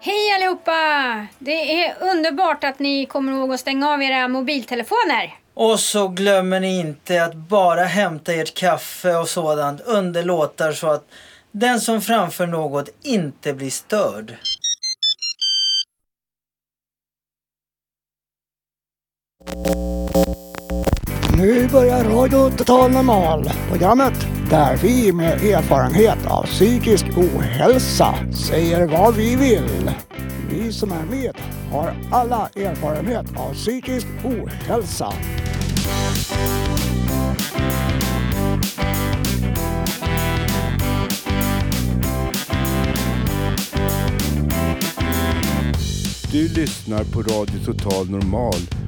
Hej allihopa! Det är underbart att ni kommer ihåg att stänga av era mobiltelefoner. Och så glömmer ni inte att bara hämta ert kaffe och sådant under låtar så att den som framför något inte blir störd. Nu börjar Radio Total Normal, programmet där vi med erfarenhet av psykisk ohälsa säger vad vi vill. Vi som är med har alla erfarenhet av psykisk ohälsa. Du lyssnar på Radio Total Normal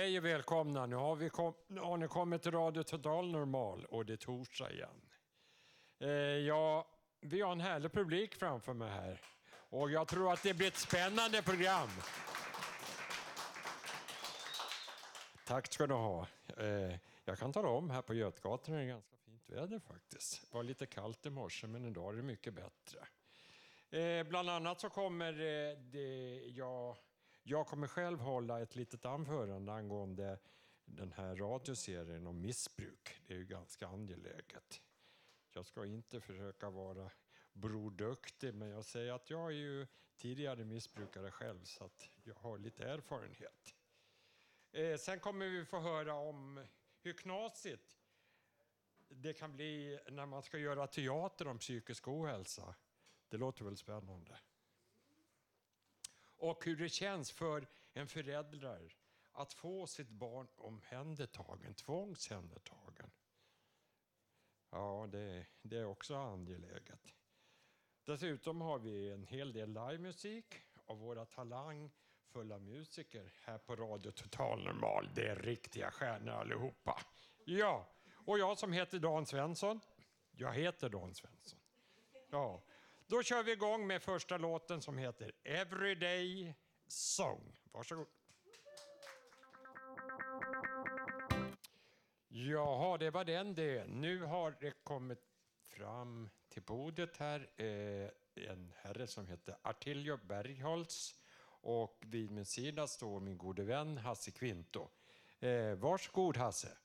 Hej och välkomna. Nu har, vi kom, nu har ni kommit till Radio Total Normal och det är torsdag igen. Eh, ja, vi har en härlig publik framför mig här och jag tror att det blir ett spännande program. Tack ska du ha. Eh, jag kan tala om här på Götgatan är det ganska fint väder faktiskt. Det var lite kallt i morse men idag är det mycket bättre. Eh, bland annat så kommer eh, det, jag jag kommer själv hålla ett litet anförande angående den här radioserien om missbruk. Det är ju ganska angeläget. Jag ska inte försöka vara broduktig, men jag säger att jag är ju tidigare missbrukare själv, så att jag har lite erfarenhet. Eh, sen kommer vi få höra om hur knasigt det kan bli när man ska göra teater om psykisk ohälsa. Det låter väl spännande? Och hur det känns för en förälder att få sitt barn omhändertagen, tvångshändertagen. Ja, det, det är också angeläget. Dessutom har vi en hel del livemusik av våra talangfulla musiker här på Radio Total Normal. Det är riktiga stjärnor allihopa. Ja, och jag som heter Dan Svensson. Jag heter Dan Svensson. Ja, då kör vi igång med första låten som heter Everyday Song. Varsågod. Jaha, det var den det. Nu har det kommit fram till bordet här eh, en herre som heter Artilio Bergholtz och vid min sida står min gode vän Hasse Kvinto. Eh, varsågod Hasse.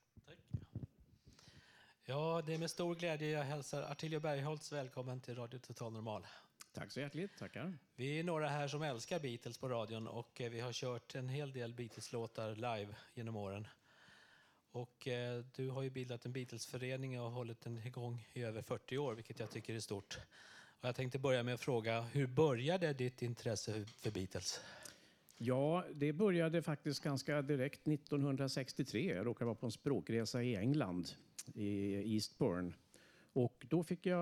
Ja, det är med stor glädje jag hälsar Artilio Bergholtz välkommen till Radio Total Normal. Tack så hjärtligt, tackar. Vi är några här som älskar Beatles på radion och eh, vi har kört en hel del Beatles-låtar live genom åren. Och eh, du har ju bildat en Beatles-förening och hållit den igång i över 40 år, vilket jag tycker är stort. Och jag tänkte börja med att fråga, hur började ditt intresse för Beatles? Ja, det började faktiskt ganska direkt 1963. Jag råkade vara på en språkresa i England, i Eastbourne. Och då fick jag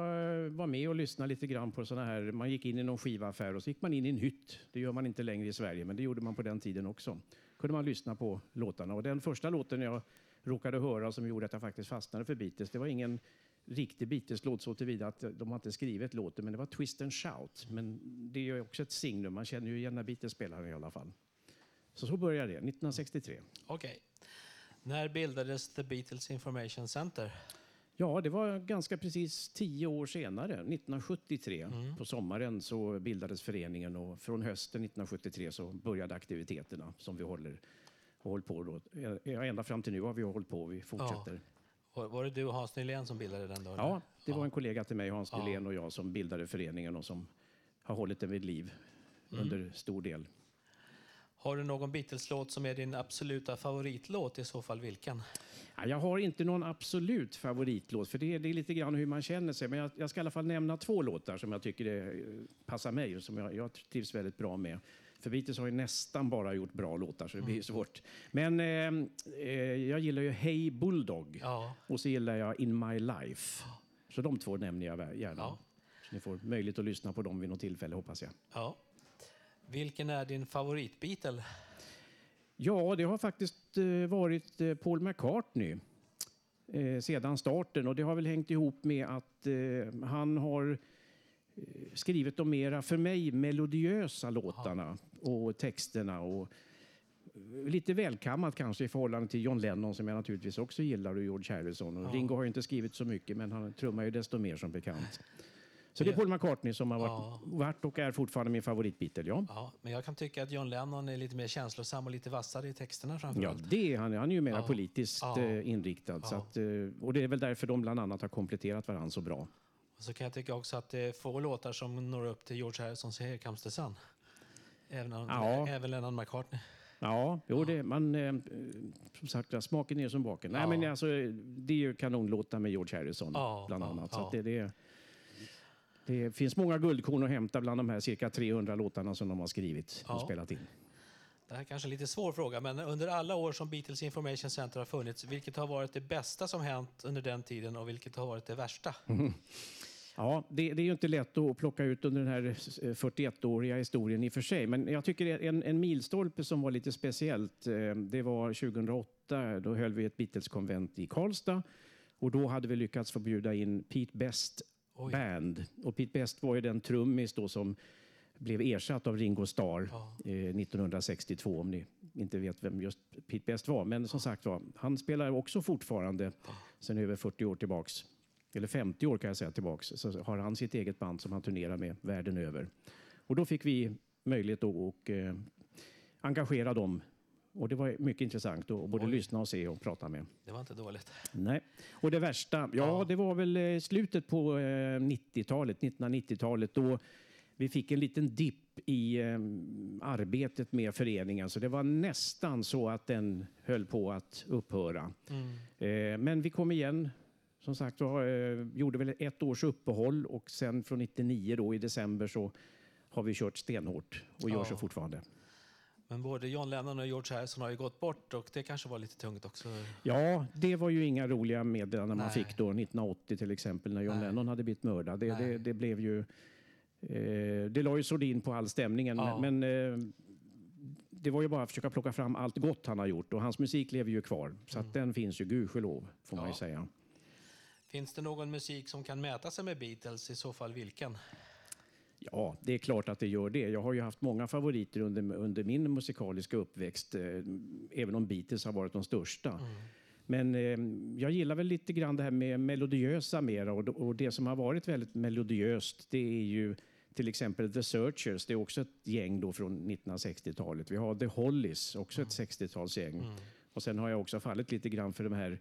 vara med och lyssna lite grann på sådana här, man gick in i någon skivaffär och så gick man in i en hytt. Det gör man inte längre i Sverige, men det gjorde man på den tiden också. kunde man lyssna på låtarna. Och den första låten jag råkade höra som gjorde att jag faktiskt fastnade för Beatles, det var ingen riktig Beatles-låt så tillvida att de har inte skrivit låten, men det var Twist and Shout. Men det är ju också ett signum, man känner ju igen när Beatles spelar i alla fall. Så så började det, 1963. Okej. När bildades The Beatles Information Center? Ja, det var ganska precis tio år senare, 1973. På sommaren så bildades föreningen och från hösten 1973 så började aktiviteterna som vi håller, hållit på då. Ja, ända fram till nu har vi hållit på, vi fortsätter. Var var det du och Hans Nylén som bildade den då? eller? Ja, det var en kollega till mig, Hans Nylén och jag, som bildade föreningen och som har hållit den vid liv under stor del. Har du någon Beatles-låt som är din absoluta favoritlåt? I så fall vilken? Ja, jag har inte någon absolut favoritlåt, för det är, det är lite grann hur man känner sig. Men jag, jag ska i alla fall nämna två låtar som jag tycker är, passar mig och som jag, jag trivs väldigt bra med. För Beatles har ju nästan bara gjort bra låtar så det blir ju svårt. Men eh, eh, jag gillar ju Hey Bulldog Ja. och så gillar jag In My Life. Så de två nämner jag gärna. Ja. Så ni får möjlighet att lyssna på dem vid något tillfälle hoppas jag. Ja. Vilken är din favorit-Beatle? Ja, det har faktiskt eh, varit eh, Paul McCartney eh, sedan starten och det har väl hängt ihop med att han har skrivit de mera, för mig, melodiösa låtarna och texterna. Och lite välkammat kanske i förhållande till John Lennon som jag naturligtvis också gillar och George Harrison. Och Ringo har inte skrivit så mycket men han trummar ju desto mer som bekant. Så det är Paul McCartney som har varit, varit och är fortfarande min favorit-Beatle, ja. Ja, men jag kan tycka att John Lennon är lite mer känslosam och lite vassare i texterna Ja, framförallt. det är han. Han är ju mer Ja. politiskt Ja. eh, inriktad. Så Ja. att, eh, och det är väl därför de bland annat har kompletterat varandra så bra. Och så kan jag tycka också att det är få låtar som når upp till George Harrisons Here Comes the Sun. Även, Ja. även Lennon McCartney. Ja, jo, Det, man, eh, som sagt, ja, smaken är som baken. Nej, Ja. men alltså, det är ju kanonlåtar med George Harrison Ja, bland ja, annat. Så ja. det, det, det finns många guldkorn att hämta bland de här cirka 300 låtarna som de har skrivit och Ja. spelat in. Det här är kanske en lite svår fråga, men under alla år som Beatles Information Center har funnits, vilket har varit det bästa som hänt under den tiden och vilket har varit det värsta? Ja, det, det är ju inte lätt att plocka ut under den här eh, 41-åriga historien i och för sig. Men jag tycker en, en milstolpe som var lite speciellt, eh, det var 2008. Då höll vi ett Beatles-konvent i Karlstad. Och då hade vi lyckats få bjuda in Pete Best Oj. Band. Och Pete Best var ju den trummis då som blev ersatt av Ringo Starr eh, 1962, om ni inte vet vem just Pete Best var. Men som sagt var, han spelar också fortfarande sen över 40 år tillbaks eller 50 år kan jag säga tillbaks, så har han sitt eget band som han turnerar med världen över. Och då fick vi möjlighet att och, eh, engagera dem. Och det var mycket intressant att både lyssna och se och prata med. Det var inte dåligt. Nej. Och det värsta, ja, det var väl eh, slutet på eh, 90-talet, 1990-talet då vi fick en liten dipp i eh, arbetet med föreningen. Så det var nästan så att den höll på att upphöra. Eh, men vi kom igen. Som sagt var, eh, gjorde väl ett års uppehåll och sen från 99 då i december så har vi kört stenhårt och gör Ja. så fortfarande. Men både John Lennon och George Harrison har ju gått bort och det kanske var lite tungt också. Ja, det var ju inga roliga meddelanden man fick då 1980 till exempel när John Nej. Lennon hade blivit mördad. Det, det, det blev ju... Eh, det la ju sordin på all stämningen. Ja. Men, eh, det var ju bara att försöka plocka fram allt gott han har gjort och hans musik lever ju kvar. Så att den finns ju gudskelov, får man ju Mm. Ja. säga. Finns det någon musik som kan mäta sig med Beatles? I så fall vilken? Ja, det är klart att det gör det. Jag har ju haft många favoriter under, under min musikaliska uppväxt, eh, även om Beatles har varit de största. Men eh, jag gillar väl lite grann det här med melodiösa mera och, och det som har varit väldigt melodiöst det är ju till exempel The Searchers, det är också ett gäng då från 1960-talet. Vi har The Hollies, också ett 60-talsgäng. Och sen har jag också fallit lite grann för de här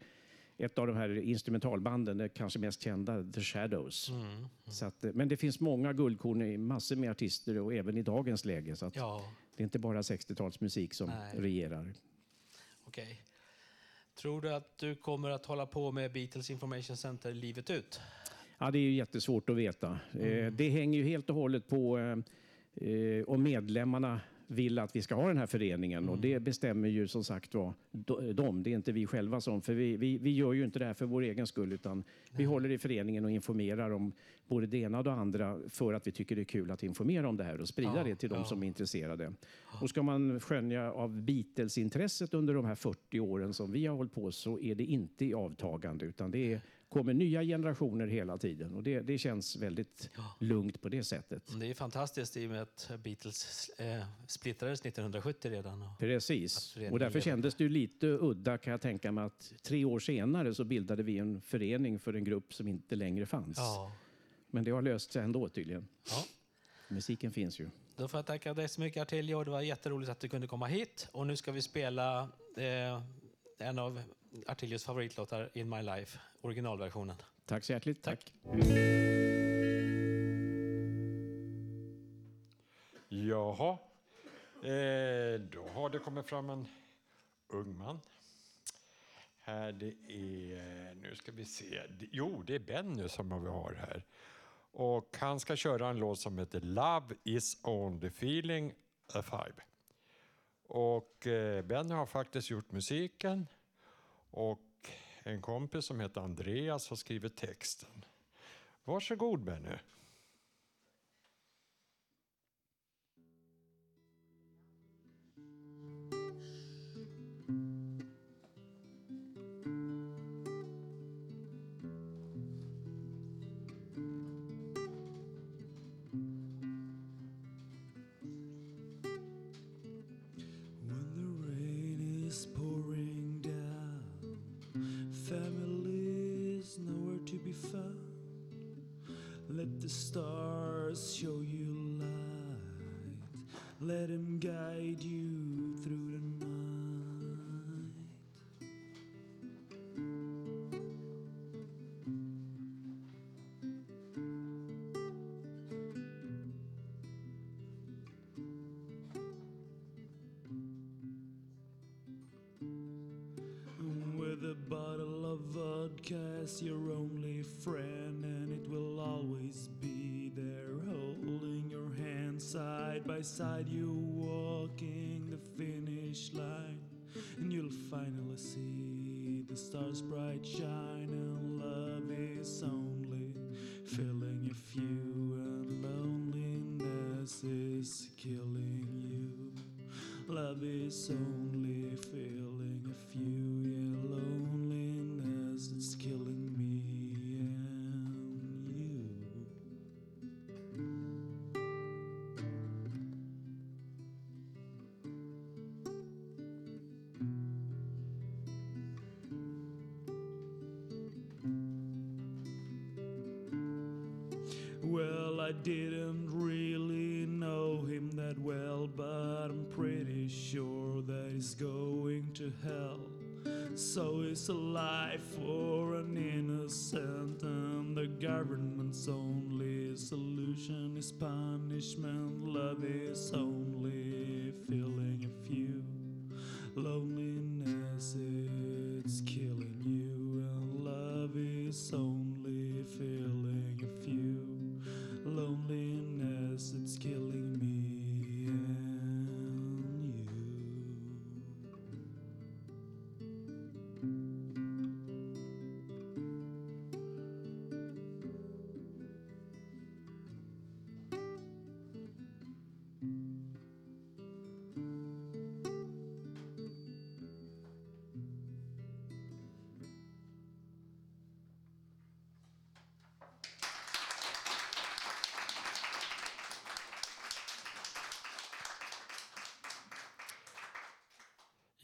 ett av de här instrumentalbanden, det kanske mest kända, The Shadows. Så att, eh, men det finns många guldkorn i massor med artister och även i dagens läge. Så Ja, det är inte bara 60-talsmusik som Nej. regerar. okej. Tror du att du kommer att hålla på med Beatles Information Center livet ut? Ja, det är ju jättesvårt att veta. Eh, det hänger ju helt och hållet på eh, om medlemmarna vill att vi ska ha den här föreningen. Och det bestämmer ju som sagt var de. Det är inte vi själva som. För vi, vi, vi gör ju inte det här för vår egen skull. Utan vi håller i föreningen och informerar om både det ena och det andra för att vi tycker det är kul att informera om det här och sprida Ja, det till de ja. som är intresserade. Och ska man skönja av Beatles-intresset under de här 40 åren som vi har hållit på så är det inte i avtagande utan det är, kommer nya generationer hela tiden och det, det känns väldigt lugnt på det sättet. Det är fantastiskt i och med att Beatles eh, splittrades 1970 redan. Och, Precis. Och därför kändes det lite udda kan jag tänka mig att tre år senare så bildade vi en förening för en grupp som inte längre fanns. ja. Men det har löst sig ändå tydligen. Ja. Musiken finns ju. Då får jag tacka dig så mycket Artilio. Det var jätteroligt att du kunde komma hit. Och nu ska vi spela eh, en av Artilios favoritlåtar, In My Life, originalversionen. Tack så hjärtligt. Tack. Jaha, eh, då har det kommit fram en ung man. Här det är, nu ska vi se, jo det är Benny som vi har här. Och han ska köra en låt som heter Love is only feeling A Five. Och eh, Benny har faktiskt gjort musiken och en kompis som heter Andreas har skrivit texten. Varsågod Benny. As your only friend, and it will always be there, holding your hand side by side. You walking the finish line, and you'll finally see the stars bright shine. And love is only filling a few, and loneliness is killing you. Love is only didn't really know him that well, but I'm pretty sure that he's going to hell. So it's a life for an innocent, and the government's only solution is punishment. Love is only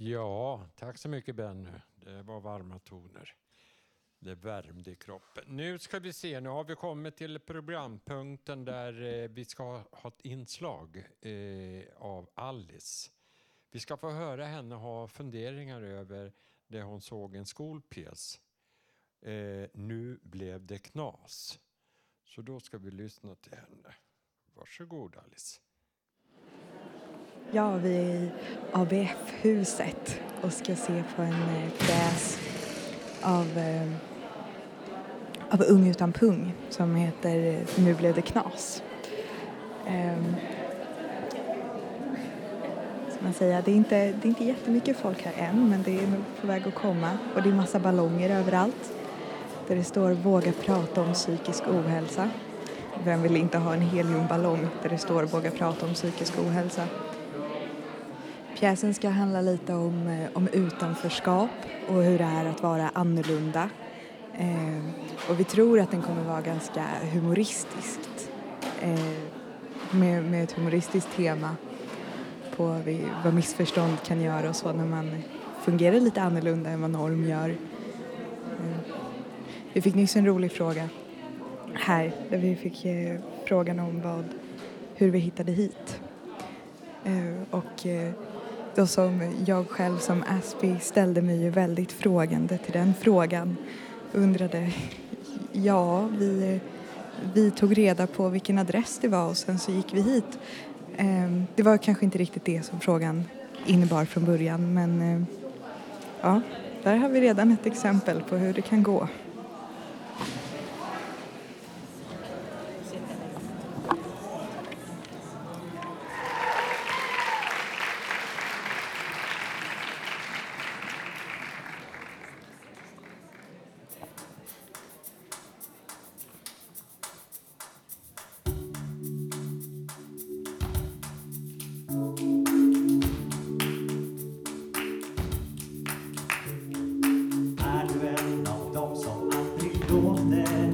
Ja, tack så mycket Benny. Det var varma toner. Det värmde i kroppen. Nu ska vi se, nu har vi kommit till programpunkten där eh, vi ska ha ett inslag eh, av Alice. Vi ska få höra henne ha funderingar över det hon såg i en skolpjäs. Eh, nu blev det knas. Så då ska vi lyssna till henne. Varsågod Alice. Ja, vi är i ABF-huset och ska se på en eh, pjäs av, eh, av Ung utan pung som heter eh, Nu blev det knas. Eh, man säga, det är, inte, det är inte jättemycket folk här än men det är nog på väg att komma och det är massa ballonger överallt där det står Våga prata om psykisk ohälsa. Vem vill inte ha en heliumballong där det står Våga prata om psykisk ohälsa? Pjäsen ska handla lite om, eh, om utanförskap och hur det är att vara annorlunda. Eh, och vi tror att den kommer vara ganska humoristiskt. Eh, med, med ett humoristiskt tema på vi, vad missförstånd kan göra och så när man fungerar lite annorlunda än vad norm gör. Eh, vi fick nyss en rolig fråga här där vi fick eh, frågan om vad, hur vi hittade hit. Eh, och eh, då som jag själv som Aspie ställde mig ju väldigt frågande till den frågan. Undrade, ja, vi, vi tog reda på vilken adress det var och sen så gick vi hit. Ehm, det var kanske inte riktigt det som frågan innebar från början men eh, ja, där har vi redan ett exempel på hur det kan gå. tournait,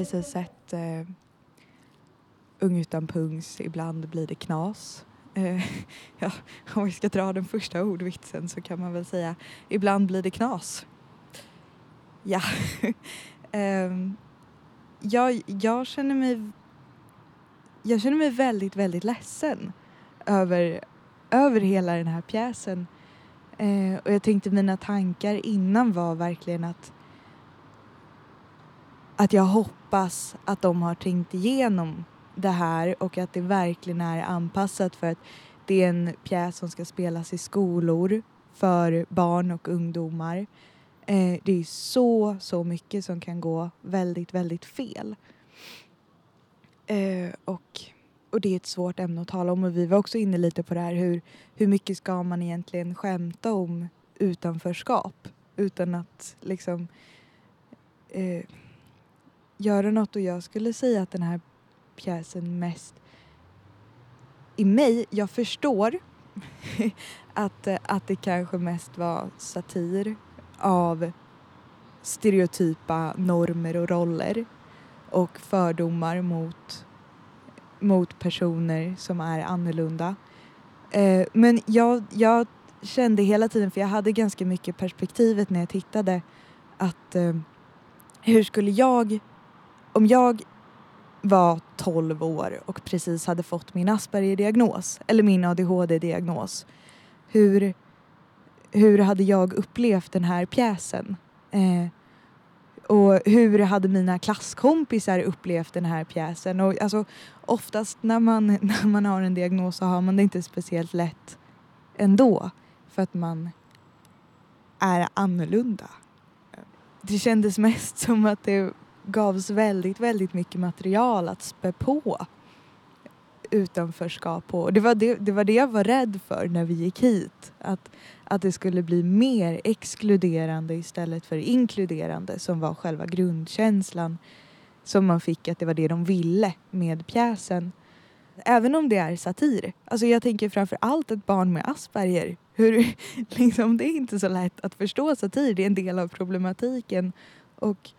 precis sett eh, Ung utan pungs, ibland blir det knas. Eh, ja, om vi ska dra den första ordvitsen så kan man väl säga ibland blir det knas. Ja. eh, jag, jag känner mig jag känner mig väldigt, väldigt ledsen över, över hela den här pjäsen. Eh, och jag tänkte mina tankar innan var verkligen att att jag hoppas Hoppas att de har tänkt igenom det här och att det verkligen är anpassat för att det är en pjäs som ska spelas i skolor för barn och ungdomar. Eh, det är så, så mycket som kan gå väldigt, väldigt fel. Eh, och, och det är ett svårt ämne att tala om och vi var också inne lite på det här hur, hur mycket ska man egentligen skämta om utanförskap utan att liksom eh, göra något och jag skulle säga att den här pjäsen mest i mig, jag förstår att, att det kanske mest var satir av stereotypa normer och roller och fördomar mot, mot personer som är annorlunda. Eh, men jag, jag kände hela tiden, för jag hade ganska mycket perspektivet när jag tittade, att eh, hur skulle jag, om jag var 12 år och precis hade fått min Asperger-diagnos eller min ADHD-diagnos. Hur, hur hade jag upplevt den här pjäsen? Eh, och hur hade mina klasskompisar upplevt den här pjäsen? Och alltså, oftast när man, när man har en diagnos så har man det inte speciellt lätt ändå för att man är annorlunda. Det kändes mest som att det gavs väldigt, väldigt mycket material att spä på utanförskap på. Det var det, det var det jag var rädd för när vi gick hit. Att, att det skulle bli mer exkluderande istället för inkluderande som var själva grundkänslan som man fick att det var det de ville med pjäsen. Även om det är satir. Alltså jag tänker framför allt ett barn med Asperger. Hur, liksom, det är inte så lätt att förstå satir. Det är en del av problematiken. Och,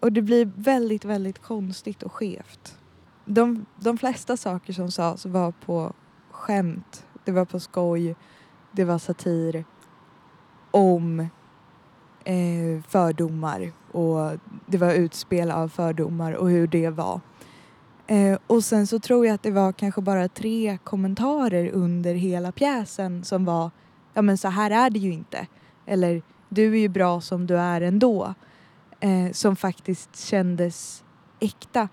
och det blir väldigt, väldigt konstigt och skevt. De, de flesta saker som sades var på skämt. Det var på skoj. Det var satir om eh, fördomar och det var utspel av fördomar och hur det var. Eh, och sen så tror jag att det var kanske bara tre kommentarer under hela pjäsen som var ja men så här är det ju inte. Eller du är ju bra som du är ändå. Eh, som faktiskt kändes äkta.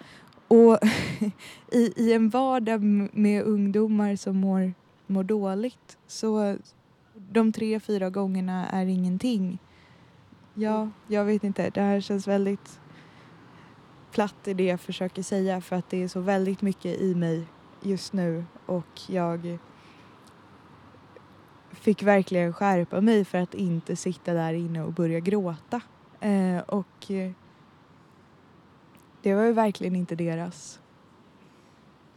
Och i, i en vardag med ungdomar som mår, mår dåligt så de tre, fyra gångerna är ingenting. Ja, jag vet inte. Det här känns väldigt platt i det jag försöker säga för att det är så väldigt mycket i mig just nu och jag fick verkligen skärpa mig för att inte sitta där inne och börja gråta. Eh, och eh, det var ju verkligen inte deras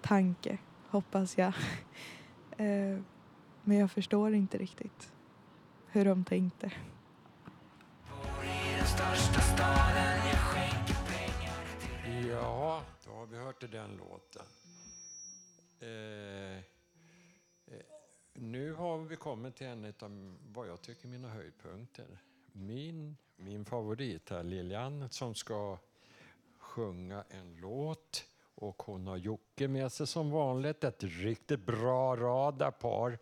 tanke, hoppas jag. eh, men jag förstår inte riktigt hur de tänkte. Ja, då har vi hört den låten. Eh, eh, nu har vi kommit till en av vad jag tycker mina höjdpunkter. Min, min favorit är Lilian som ska sjunga en låt och hon har Jocke med sig som vanligt. Ett riktigt bra radarpar.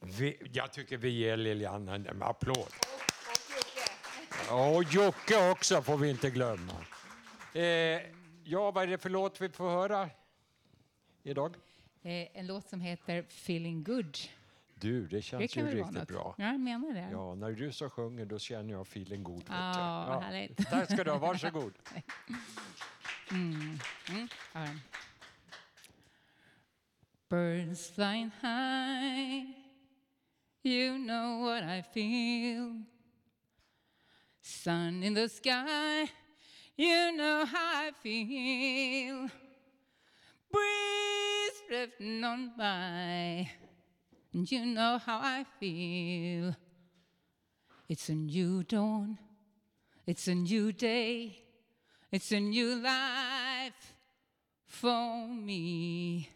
Vi, jag tycker vi ger Lilian en, applåd. Ja, och Jocke också får vi inte glömma. Eh, ja, vad är det för låt vi får höra idag? Eh, en låt som heter Feeling Good. Du, det känns kan ju väl vara riktigt något. bra. Ja, jag menar det. Ja, när du så sjunger då känner jag vet du. Ja, vad härligt. Tack ska du ha, varsågod. Mm. Mm. Ja. Birds flying high, you know what I feel. Sun in the sky, you know how I feel. Breeze drifting on by, and you know how I feel. It's a new dawn, it's a new day, it's a new life for me.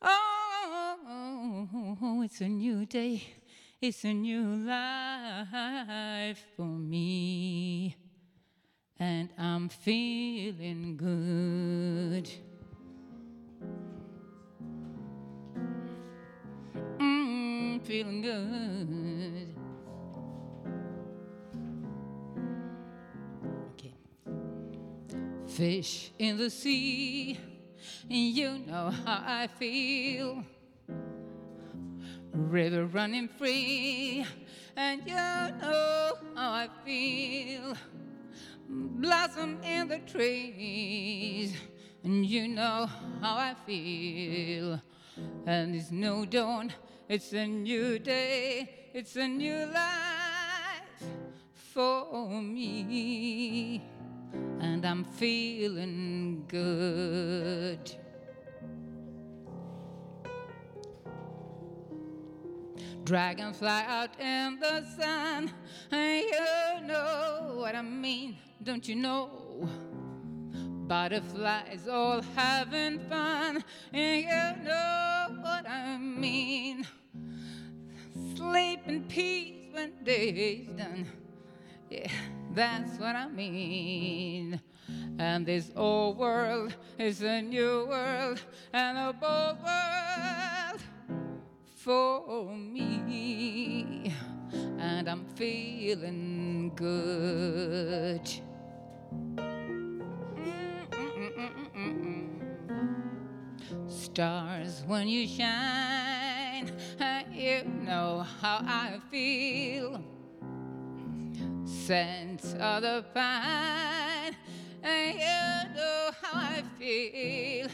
Oh, it's a new day, it's a new life for me. And I'm feeling good. Feeling good. Okay. Fish in the sea, and you know how I feel. River running free, and you know how I feel. Blossom in the trees, and you know how I feel. And it's no dawn, it's a new day, it's a new life for me. And I'm feeling good. Dragonfly out in the sun, and you know what I mean, don't you know? Butterflies all having fun, and you know what I mean. Sleep in peace when day's done. Yeah, that's what I mean. And this old world is a new world, and a bold world for me. And I'm feeling good. Stars, when you shine, you know how I feel. Scent of the pine, you know how I feel.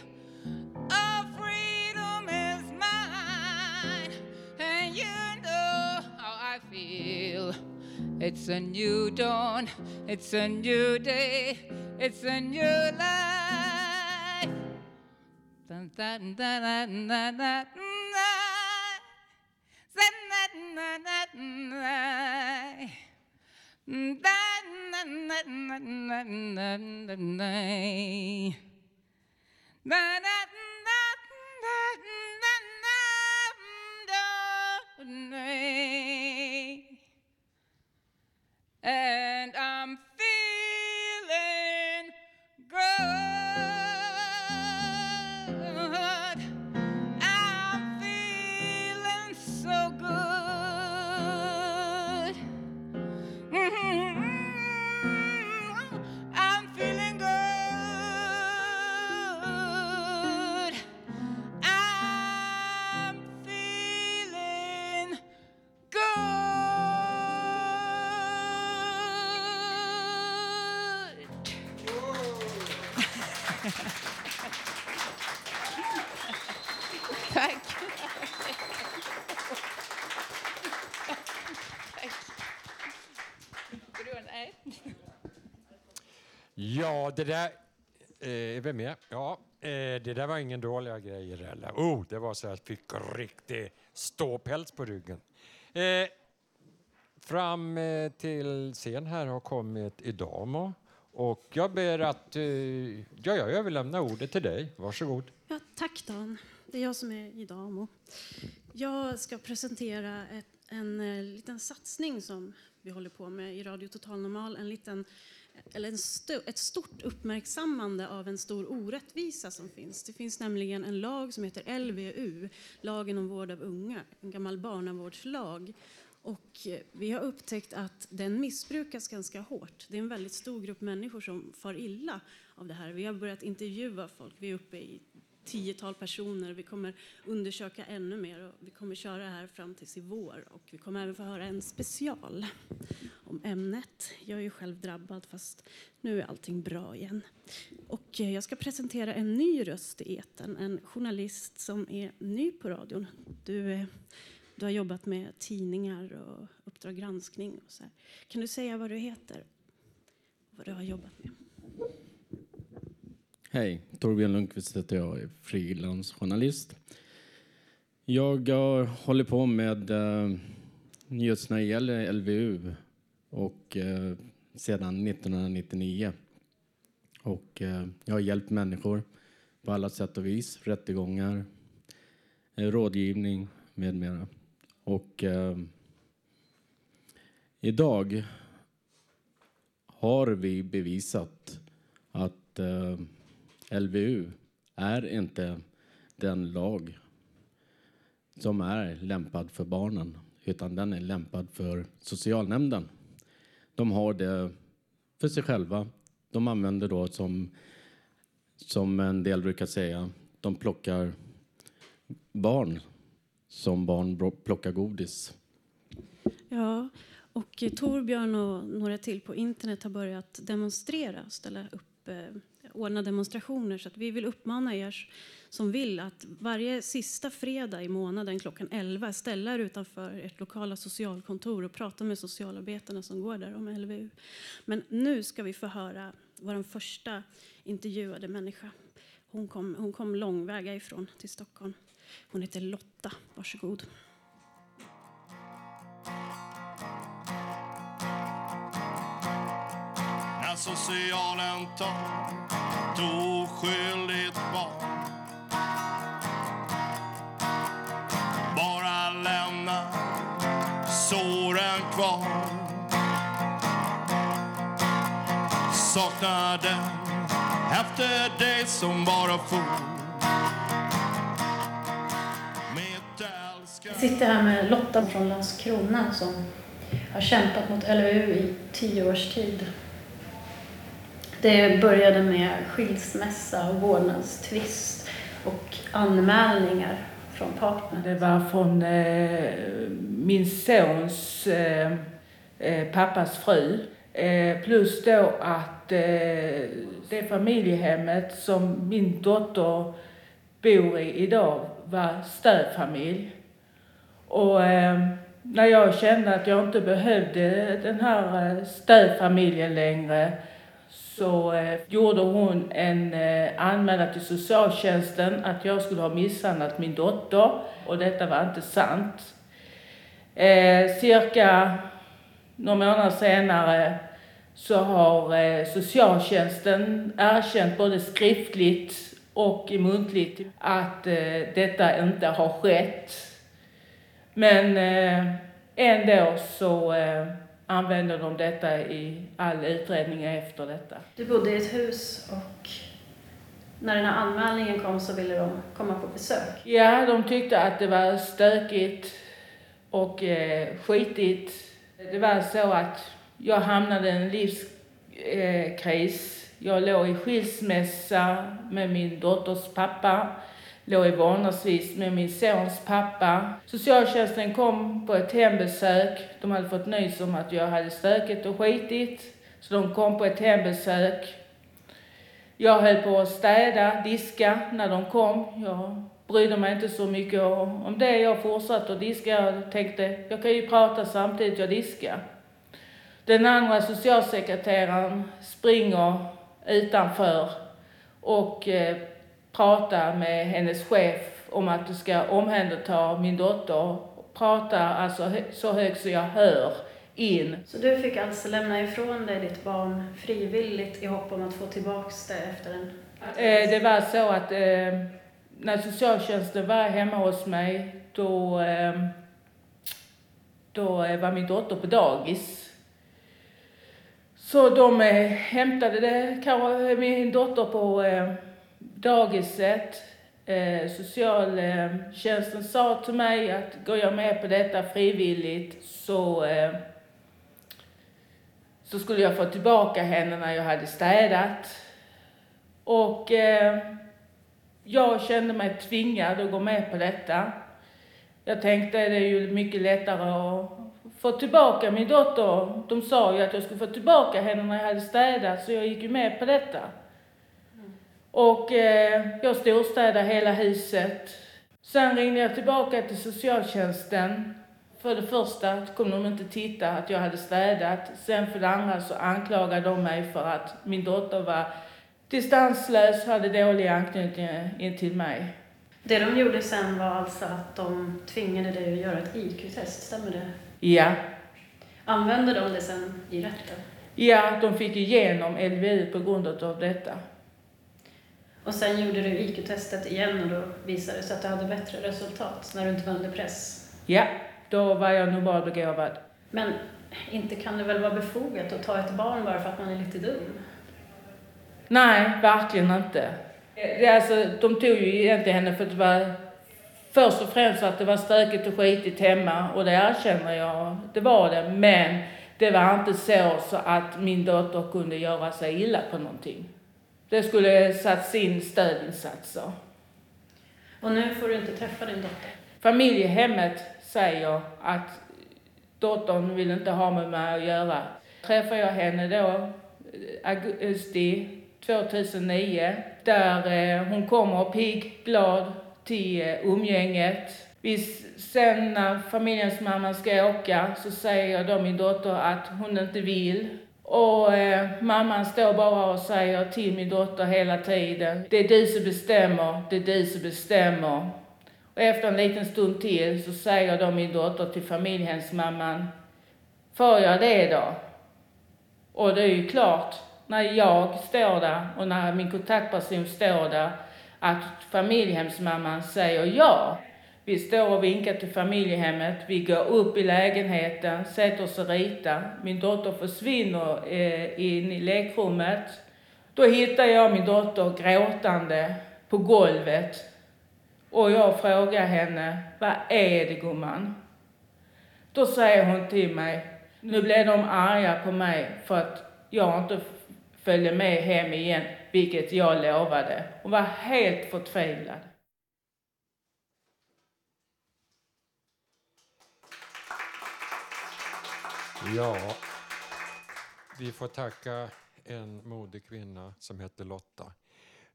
All freedom is mine, and you know how I feel. It's a new dawn, it's a new day, it's a new life. Dun, And I'm feeling good. Ja, det där... Eh, är? Ja, eh, det där var ingen dåliga grejer heller. Oh, det var så att jag fick riktig ståpäls på ryggen. Eh, fram eh, till scen här har kommit Idamo. Och jag ber att... Eh, ja, jag överlämnar ordet till dig. Varsågod. Ja, tack Dan. Det är jag som är Idamo. Jag ska presentera ett, en en liten satsning som vi håller på med i Radio Total Normal. En liten, eller en ett stort uppmärksammande av en stor orättvisa som finns. Det finns nämligen en lag som heter LVU, lagen om vård av unga, en gammal barnavårdslag. Och eh, vi har upptäckt att den missbrukas ganska hårt. Det är en väldigt stor grupp människor som far illa av det här. Vi har börjat intervjua folk. Vi är uppe i tiotal personer. Vi kommer undersöka ännu mer och vi kommer köra det här fram tills i vår. Och vi kommer även få höra en special om ämnet. Jag är ju själv drabbad fast nu är allting bra igen. Och eh, jag ska presentera en ny röst i eten, en journalist som är ny på radion. Du, eh, du har jobbat med tidningar och Uppdrag granskning. Och så här. Kan du säga vad du heter? Vad du har jobbat med? Hej, Torbjörn Lundqvist heter jag, är frilansjournalist. Jag eh, håller på med eh, just när det gäller LVU och eh, sedan 1999. Och eh, jag har hjälpt människor på alla sätt och vis, rättegångar, eh, rådgivning med mera. Och uh, idag har vi bevisat att eh, LVU är inte den lag som är lämpad för barnen, utan den är lämpad för socialnämnden. De har det för sig själva. De använder då som, som en del brukar säga, de plockar barn som barn plockar godis. Ja, och Torbjörn och några till på internet har börjat demonstrera, ställa upp, eh, ordna demonstrationer. Så att vi vill uppmana er som vill att varje sista fredag i månaden klockan 11 ställa er utanför ert lokala socialkontor och prata med socialarbetarna som går där om LVU. Men nu ska vi få höra vår första intervjuade människa. Hon kom, hon kom långväga ifrån till Stockholm. Hon heter Lotta. Varsågod. När socialen tar ett oskyldigt barn. Bara lämna såren kvar. Saknar den efter dig som bara for. Jag sitter här med Lotta från Landskrona som har kämpat mot LVU i tio års tid. Det började med skilsmässa och vårdnadstvist och anmälningar från partnern. Det var från eh, min sons eh, eh, pappas fru. Eh, plus då att eh, det familjehemmet som min dotter bor i idag var stödfamilj. Och eh, när jag kände att jag inte behövde den här eh, stödfamiljen längre så eh, gjorde hon en eh, anmälan till socialtjänsten att jag skulle ha misshandlat min dotter och detta var inte sant. Eh, cirka några månader senare så har eh, socialtjänsten erkänt både skriftligt och muntligt att eh, detta inte har skett. Men eh, ändå så eh, använder de detta i all utredning efter detta. Du bodde i ett hus och när den här anmälningen kom så ville de komma på besök. Ja, de tyckte att det var stökigt och eh, skitigt. Det var så att jag hamnade i en livskris. Eh, kris. jag låg i skilsmässa med min dotters pappa. Låg i vårdnadstvist med min sons pappa. Socialtjänsten kom på ett hembesök. De hade fått nys om att jag hade stökigt och skitit. Så de kom på ett hembesök. Jag höll på att städa, diska när de kom. Jag brydde mig inte så mycket om det. Jag fortsatte att diska. Jag tänkte, jag kan ju prata samtidigt jag diskar. Den andra socialsekreteraren springer utanför och eh, pratar med hennes chef om att du ska omhänderta min dotter. Prata alltså så högt så jag hör in. Så du fick alltså lämna ifrån dig ditt barn frivilligt i hopp om att få tillbaks det efter en... Eh, det var så att eh, när socialtjänsten var hemma hos mig då, eh, då eh, var min dotter på dagis. Så de eh, hämtade det, min dotter på dagiset. Eh, socialtjänsten sa till mig att går jag med på detta frivilligt så, eh, så skulle jag få tillbaka henne när jag hade städat. Och eh, jag kände mig tvingad att gå med på detta. Jag tänkte det är ju mycket lättare att få tillbaka min dotter. De sa ju att jag skulle få tillbaka henne när jag hade städat så jag gick ju med på detta. Och eh, jag storstädade hela huset. Sen ringde jag tillbaka till socialtjänsten. För det första kom de inte titta att jag hade städat. Sen för det andra så anklagade de mig för att min dotter var distanslös, hade dålig anknytning in till mig. Det de gjorde sen var alltså att de tvingade dig att göra ett IQ-test, stämmer det? Ja. Använde de det sen i rätten? Ja, de fick igenom LVU på grund av detta. Och sen gjorde du IQ-testet igen och då visade det sig att du hade bättre resultat när du inte var under press. Ja, då var jag normalbegåvad. Men inte kan det väl vara befogat att ta ett barn bara för att man är lite dum? Nej, verkligen inte. Det, alltså, de tog ju egentligen henne för att det var först och främst att det var stökigt och skitigt hemma och det erkänner jag, det var det. Men det var inte så, så att min dotter kunde göra sig illa på någonting. Det skulle satts in stödinsatser. Och nu får du inte träffa din dotter. Familjehemmet säger att dottern vill inte ha med mig att göra. Träffar jag henne då, augusti 2009, där eh, hon kommer pigg, glad till eh, umgänget. Sen när familjens mamma ska åka så säger då min dotter att hon inte vill. Och eh, mamman står bara och säger till min dotter hela tiden, det är du som bestämmer, det är du som bestämmer. Och efter en liten stund till så säger då min dotter till familjehemsmamman, får jag det då? Och det är ju klart, när jag står där och när min kontaktperson står där, att familjehemsmamman säger ja. Vi står och vinkar till familjehemmet, vi går upp i lägenheten, sätter oss och ritar. Min dotter försvinner eh, in i lekrummet. Då hittar jag min dotter gråtande på golvet. Och jag frågar henne, vad är det gumman? Då säger hon till mig, nu blev de arga på mig för att jag inte följde med hem igen, vilket jag lovade. Hon var helt förtvivlad. Ja, vi får tacka en modig kvinna som heter Lotta.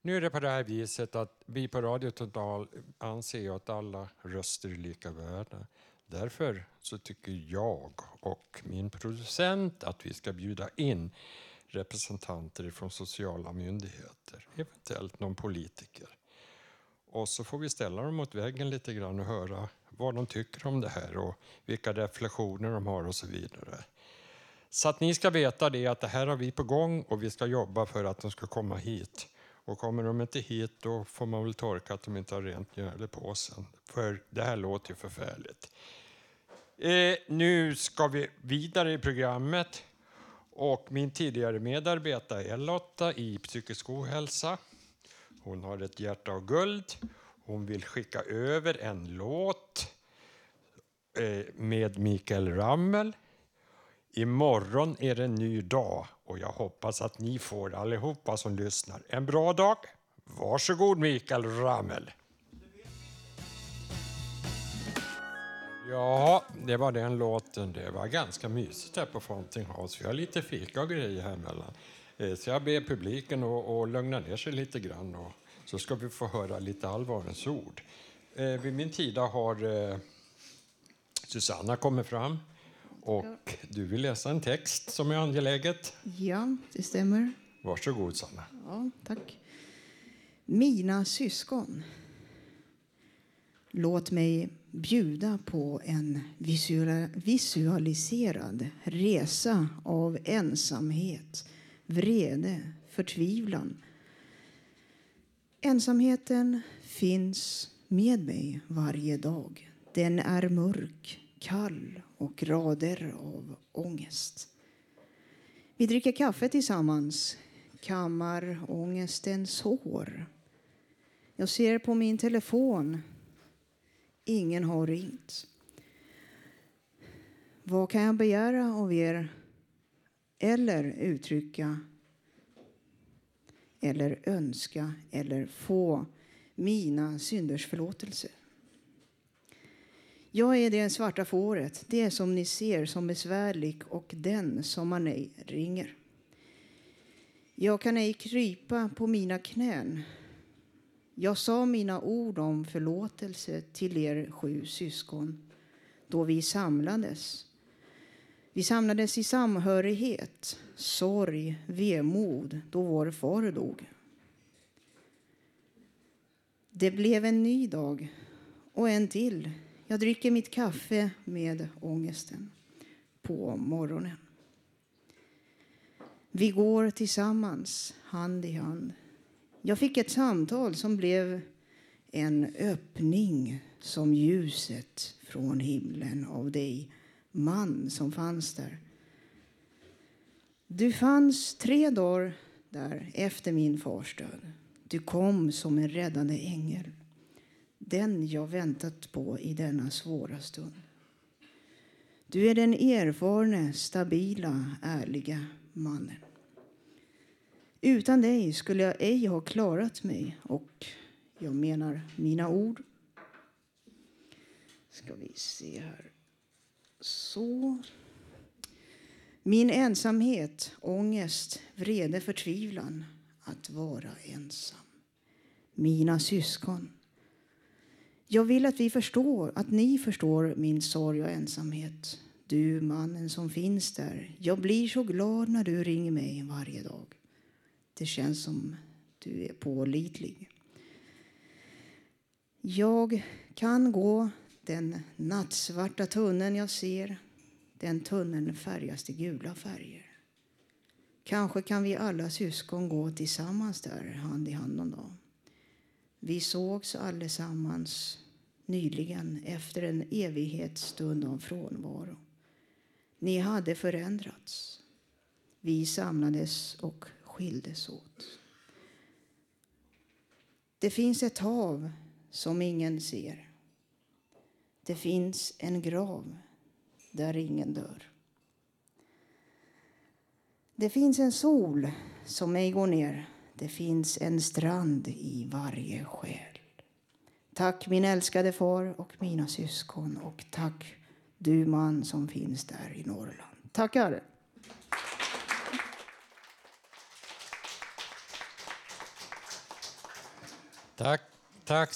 Nu är det på det här viset att vi på Radio Total anser att alla röster är lika värda. Därför så tycker jag och min producent att vi ska bjuda in representanter från sociala myndigheter, eventuellt någon politiker. Och så får vi ställa dem mot väggen lite grann och höra vad de tycker om det här och vilka reflektioner de har och så vidare. Så att ni ska veta det att det här har vi på gång och vi ska jobba för att de ska komma hit. Och kommer de inte hit då får man väl torka att de inte har rent mjöl i påsen. För det här låter ju förfärligt. Eh, nu ska vi vidare i programmet. Och min tidigare medarbetare är Lotta i psykisk ohälsa. Hon har ett hjärta av guld. Hon vill skicka över en låt eh, med Mikael Rammel. Imorgon är det en ny dag och jag hoppas att ni får allihopa som lyssnar en bra dag. Varsågod Mikael Rammel. Ja, det var den låten. Det var ganska mysigt här på Fountain House. Vi har lite fika och grejer här emellan. Eh, så jag ber publiken att att lugna ner sig lite grann och så ska vi få höra lite allvarens ord. Eh, Vid min sida har eh, Susanna kommit fram och du vill läsa en text som är angeläget. Ja, det stämmer. Varsågod Sanna. Ja, tack. Mina syskon. Låt mig bjuda på en visualiserad resa av ensamhet, vrede, förtvivlan. Ensamheten finns med mig varje dag. Den är mörk, kall och rader av ångest. Vi dricker kaffe tillsammans, kammar ångestens hår. Jag ser på min telefon. Ingen har ringt. Vad kan jag begära av er eller uttrycka eller önska eller få mina synders förlåtelse? Jag är det svarta fåret, det som ni ser som besvärlig och den som man ej ringer. Jag kan ej krypa på mina knän. Jag sa mina ord om förlåtelse till er sju syskon då vi samlades. Vi samlades i samhörighet, sorg, vemod då vår far dog. Det blev en ny dag och en till. Jag dricker mitt kaffe med ångesten på morgonen. Vi går tillsammans, hand i hand. Jag fick ett samtal som blev en öppning som ljuset från himlen av dig, man som fanns där. Du fanns tre dagar där efter min fars död. Du kom som en räddande ängel. Den jag väntat på i denna svåra stund. Du är den erfarne, stabila, ärliga mannen. Utan dig skulle jag ej ha klarat mig och jag menar mina ord. Ska vi se här. Så. Min ensamhet, ångest, vrede, förtvivlan att vara ensam. Mina syskon. Jag vill att vi förstår, att ni förstår min sorg och ensamhet. Du, mannen som finns där. Jag blir så glad när du ringer mig varje dag. Det känns som du är pålitlig. Jag kan gå den nattsvarta tunneln jag ser. Den tunneln färgas till gula färger. Kanske kan vi alla syskon gå tillsammans där, hand i hand någon dag. Vi sågs allesammans nyligen efter en evighetsstund av frånvaro. Ni hade förändrats. Vi samlades och skildes åt. Det finns ett hav som ingen ser. Det finns en grav där ingen dör. Det finns en sol som ej går ner. Det finns en strand i varje själ. Tack min älskade far och mina syskon och tack du man som finns där i Norrland. Tackar! Tack, tack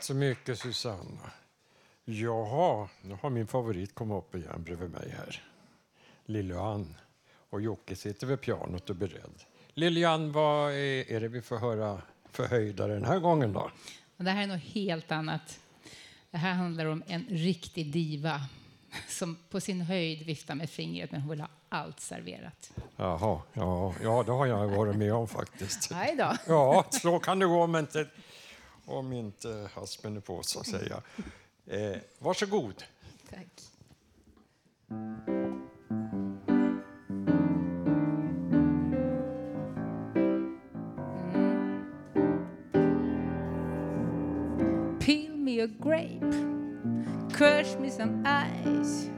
så mycket Susanna. Jaha, nu har min favorit kommit upp igen bredvid mig här. Lilian. Och Jocke sitter vid pianot och är beredd. Lilian, vad är, är det vi får höra för höjdare den här gången då? Och det här är något helt annat. Det här handlar om en riktig diva som på sin höjd viftar med fingret men hon vill ha allt serverat. Jaha, ja, ja det har jag varit med om faktiskt. Nej då. Ja, så kan det gå om inte, om inte haspen är på så att säga. Eh, varsågod. Tack. Peel me a grape, crush me some ice,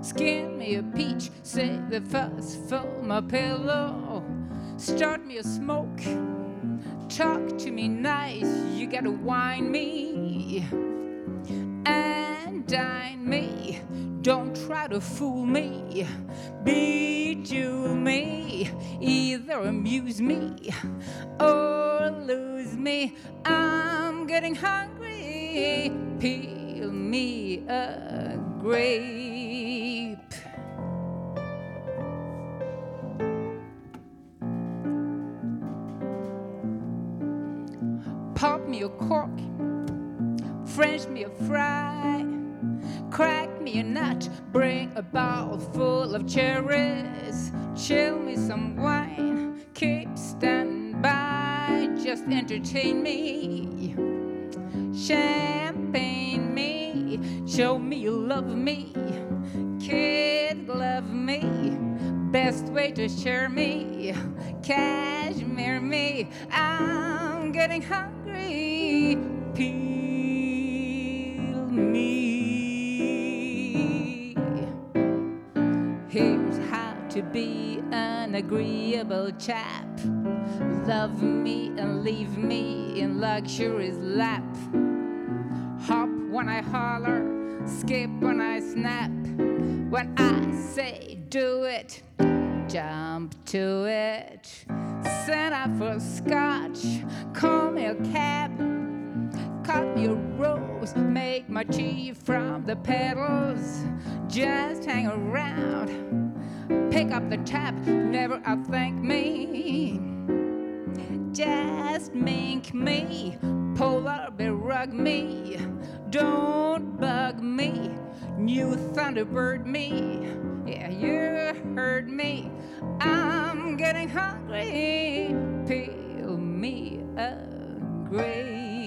skin me a peach, save the fuss for my pillow, start me a smoke, talk to me nice, you gotta wine me and dine me. Don't try to fool me, bejewel me, either amuse me or lose me. I'm getting hungry. Peel me a grape. Pop me a cork, French me a fry, me a nut, bring a bowl full of cherries, chill me some wine, keep standing by, just entertain me, champagne me, show me you love me, kid love me, best way to share me, cashmere me, I'm getting hungry. hungry. Peel me. To be an agreeable chap. Love me and leave me in luxury's lap. Hop when I holler, skip when I snap. When I say do it, jump to it. Send out for scotch, call me a cab. Cut me a rose, make my tea from the petals. Just hang around, pick up the tab, never outthink me. Just mink me, polar bear rug me, don't bug me. New Thunderbird me, yeah, you heard me. I'm getting hungry, peel me a grape.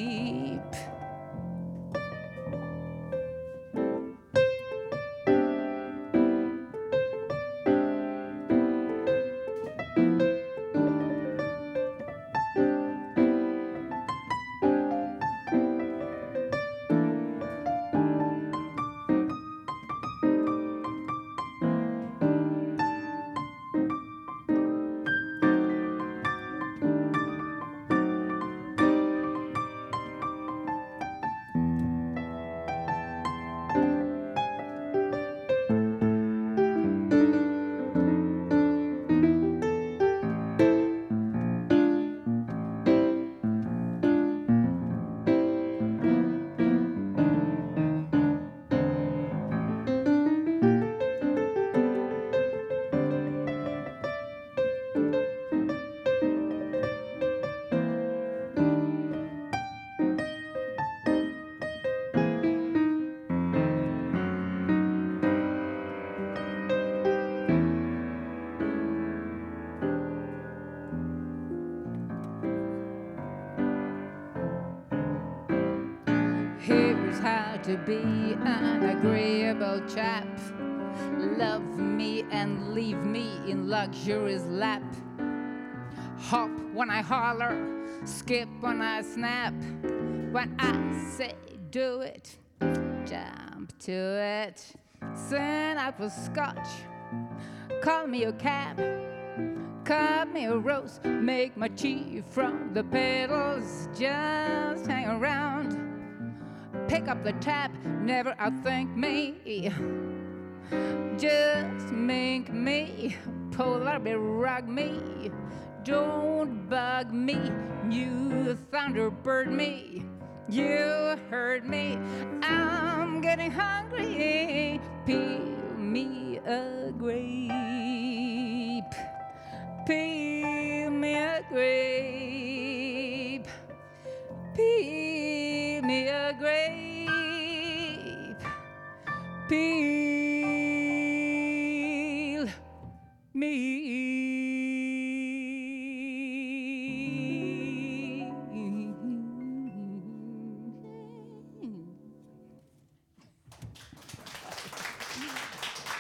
To be an agreeable chap. Love me and leave me in luxury's lap. Hop when I holler, skip when I snap. When I say do it, jump to it. Send out for scotch, call me a cab. Cut me a rose, make my tea from the petals. Just hang around, pick up the tab, never outthink me. Just make me, polar bear rug me. Don't bug me, you thunderbird me. You heard me, I'm getting hungry. Peel me a grape. Peel me a grape. Peel me a grape. Peel me.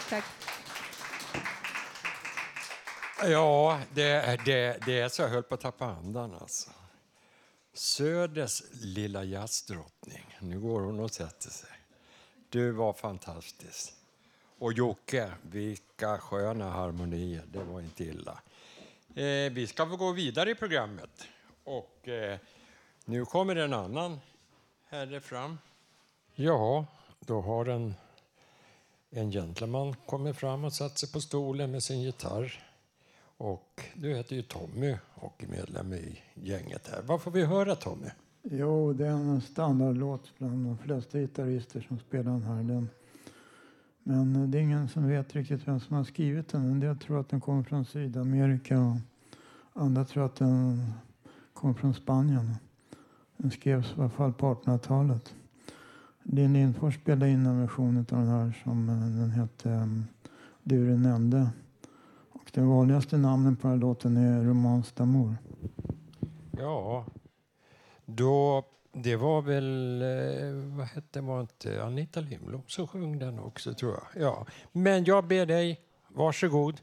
Tack. Ja, det, det, det är så jag höll på att tappa andan alltså. Söders lilla jazzdrottning. Nu går hon och sätter sig. Du var fantastisk. Och Jocke, vilka sköna harmonier. Det var inte illa. Eh, vi ska få gå vidare i programmet. Och eh, nu kommer en annan herre fram. Ja, då har en, en gentleman kommit fram och satt sig på stolen med sin gitarr. Och du heter ju Tommy och är medlem i gänget här. Vad får vi höra Tommy? Jo, det är en standardlåt bland de flesta gitarrister som spelar den här. Den. Men det är ingen som vet riktigt vem som har skrivit den. En del tror att den kommer från Sydamerika och andra tror att den kommer från Spanien. Den skrevs i alla fall på 1800-talet. Linn Lindfors spelade in en version av den här som eh, den hette ehm, Du du nämnde. Och det vanligaste namnen på den här låten är Romance d'amour. Ja, då, det var väl, eh, vad hette var inte Anita Lindblom som sjöng den också tror jag. Ja. Men jag ber dig, varsågod.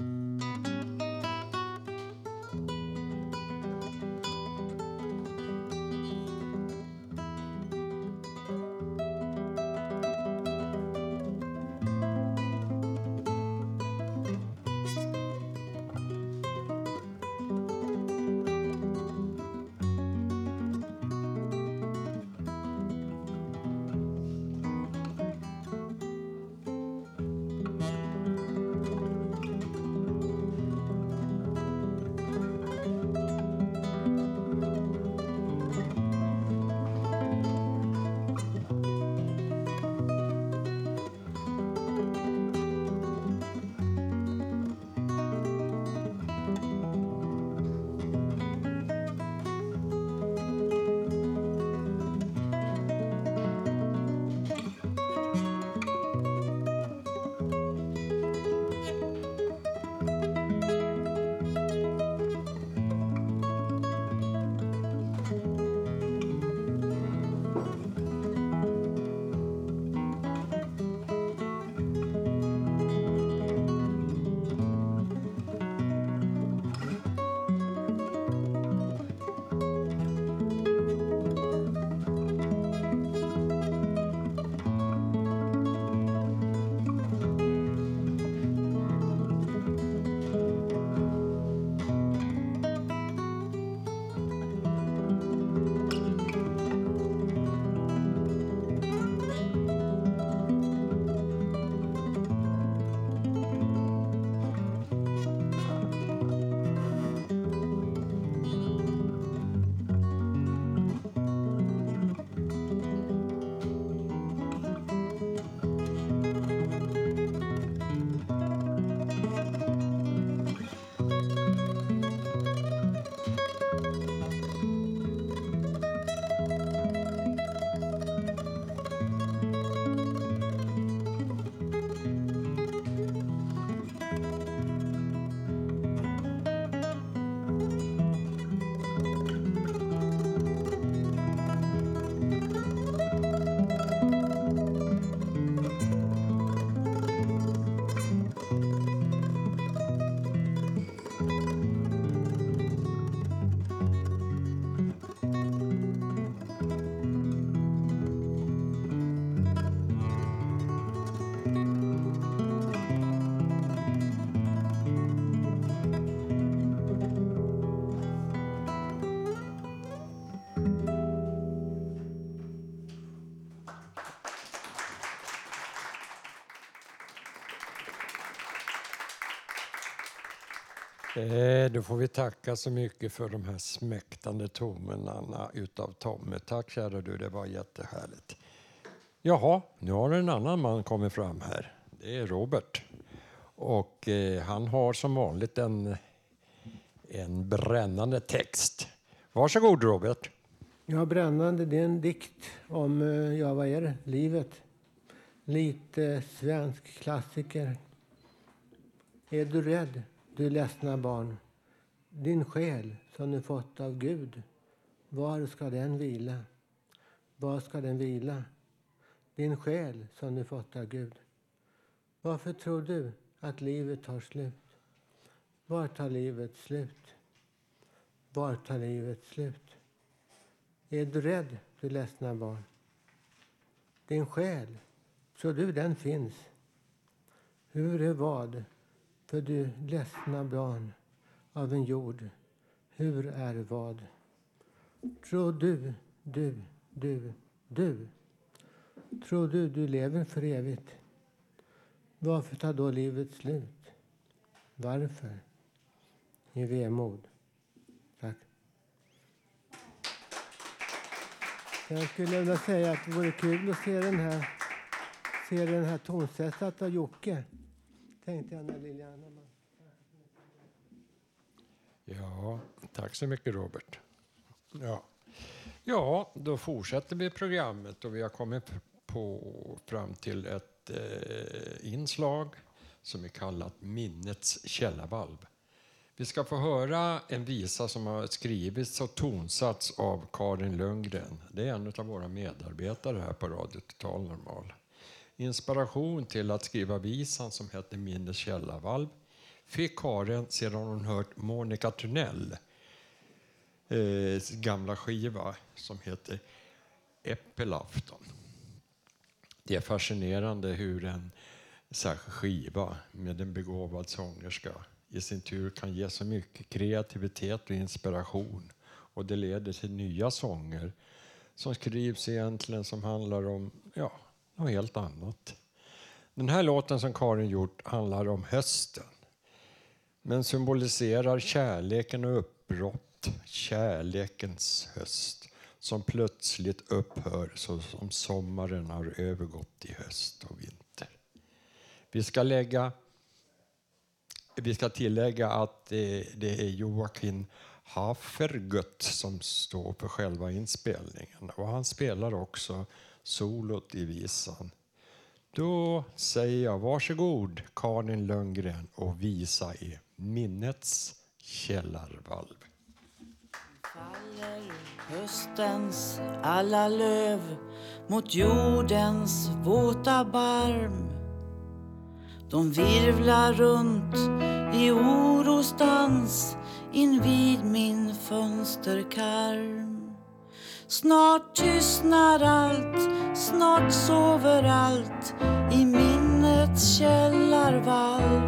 Mm. Eh, då får vi tacka så mycket för de här smäktande tonerna utav Tommy. Tack kära du, det var jättehärligt. Jaha, nu har en annan man kommit fram här. Det är Robert. Och eh, han har som vanligt en, en brännande text. Varsågod Robert. Ja, Brännande, det är en dikt om, eh, ja vad är det, livet. Lite svensk klassiker. Är du rädd, du ledsna barn? Din själ som du fått av Gud, var ska den vila? Var ska den vila? Din själ som du fått av Gud. Varför tror du att livet tar slut? Var tar livet slut? Var tar livet slut? Är du rädd, du ledsna barn? Din själ, tror du den finns? Hur är vad för du ledsna barn av en jord? Hur är vad? Tror du, du, du, du? Tror du du lever för evigt? Varför tar då livet slut? Varför? I vemod. Tack. Jag skulle vilja säga att det vore kul att se den här, se den här tonsättet av Jocke. Tänkte jag när Liliana... Ja, tack så mycket Robert. Ja. ja, då fortsätter vi programmet och vi har kommit på, fram till ett eh, inslag som är kallat Minnets källarvalv. Vi ska få höra en visa som har skrivits och tonsatts av Karin Lundgren. Det är en av våra medarbetare här på Radio Total Normal. Inspiration till att skriva visan som heter Minnes källarvalv fick Karin sedan hon hört Monica Tunnell eh, gamla skiva som heter Äppelafton. Det är fascinerande hur en särskild skiva med en begåvad sångerska i sin tur kan ge så mycket kreativitet och inspiration och det leder till nya sånger som skrivs egentligen som handlar om ja, något helt annat. Den här låten som Karin gjort handlar om hösten men symboliserar kärleken och uppbrott, kärlekens höst som plötsligt upphör så som sommaren har övergått i höst och vinter. Vi ska, lägga, vi ska tillägga att det, är Joakim Hafergött som står för själva inspelningen och han spelar också solot i visan. Då säger jag varsågod Karin Lundgren och visa i Minnets källarvalv. faller höstens alla löv mot jordens våta barm. De virvlar runt i orostans invid min fönsterkarm. Snart tystnar allt, snart sover allt i minnets källarvalv.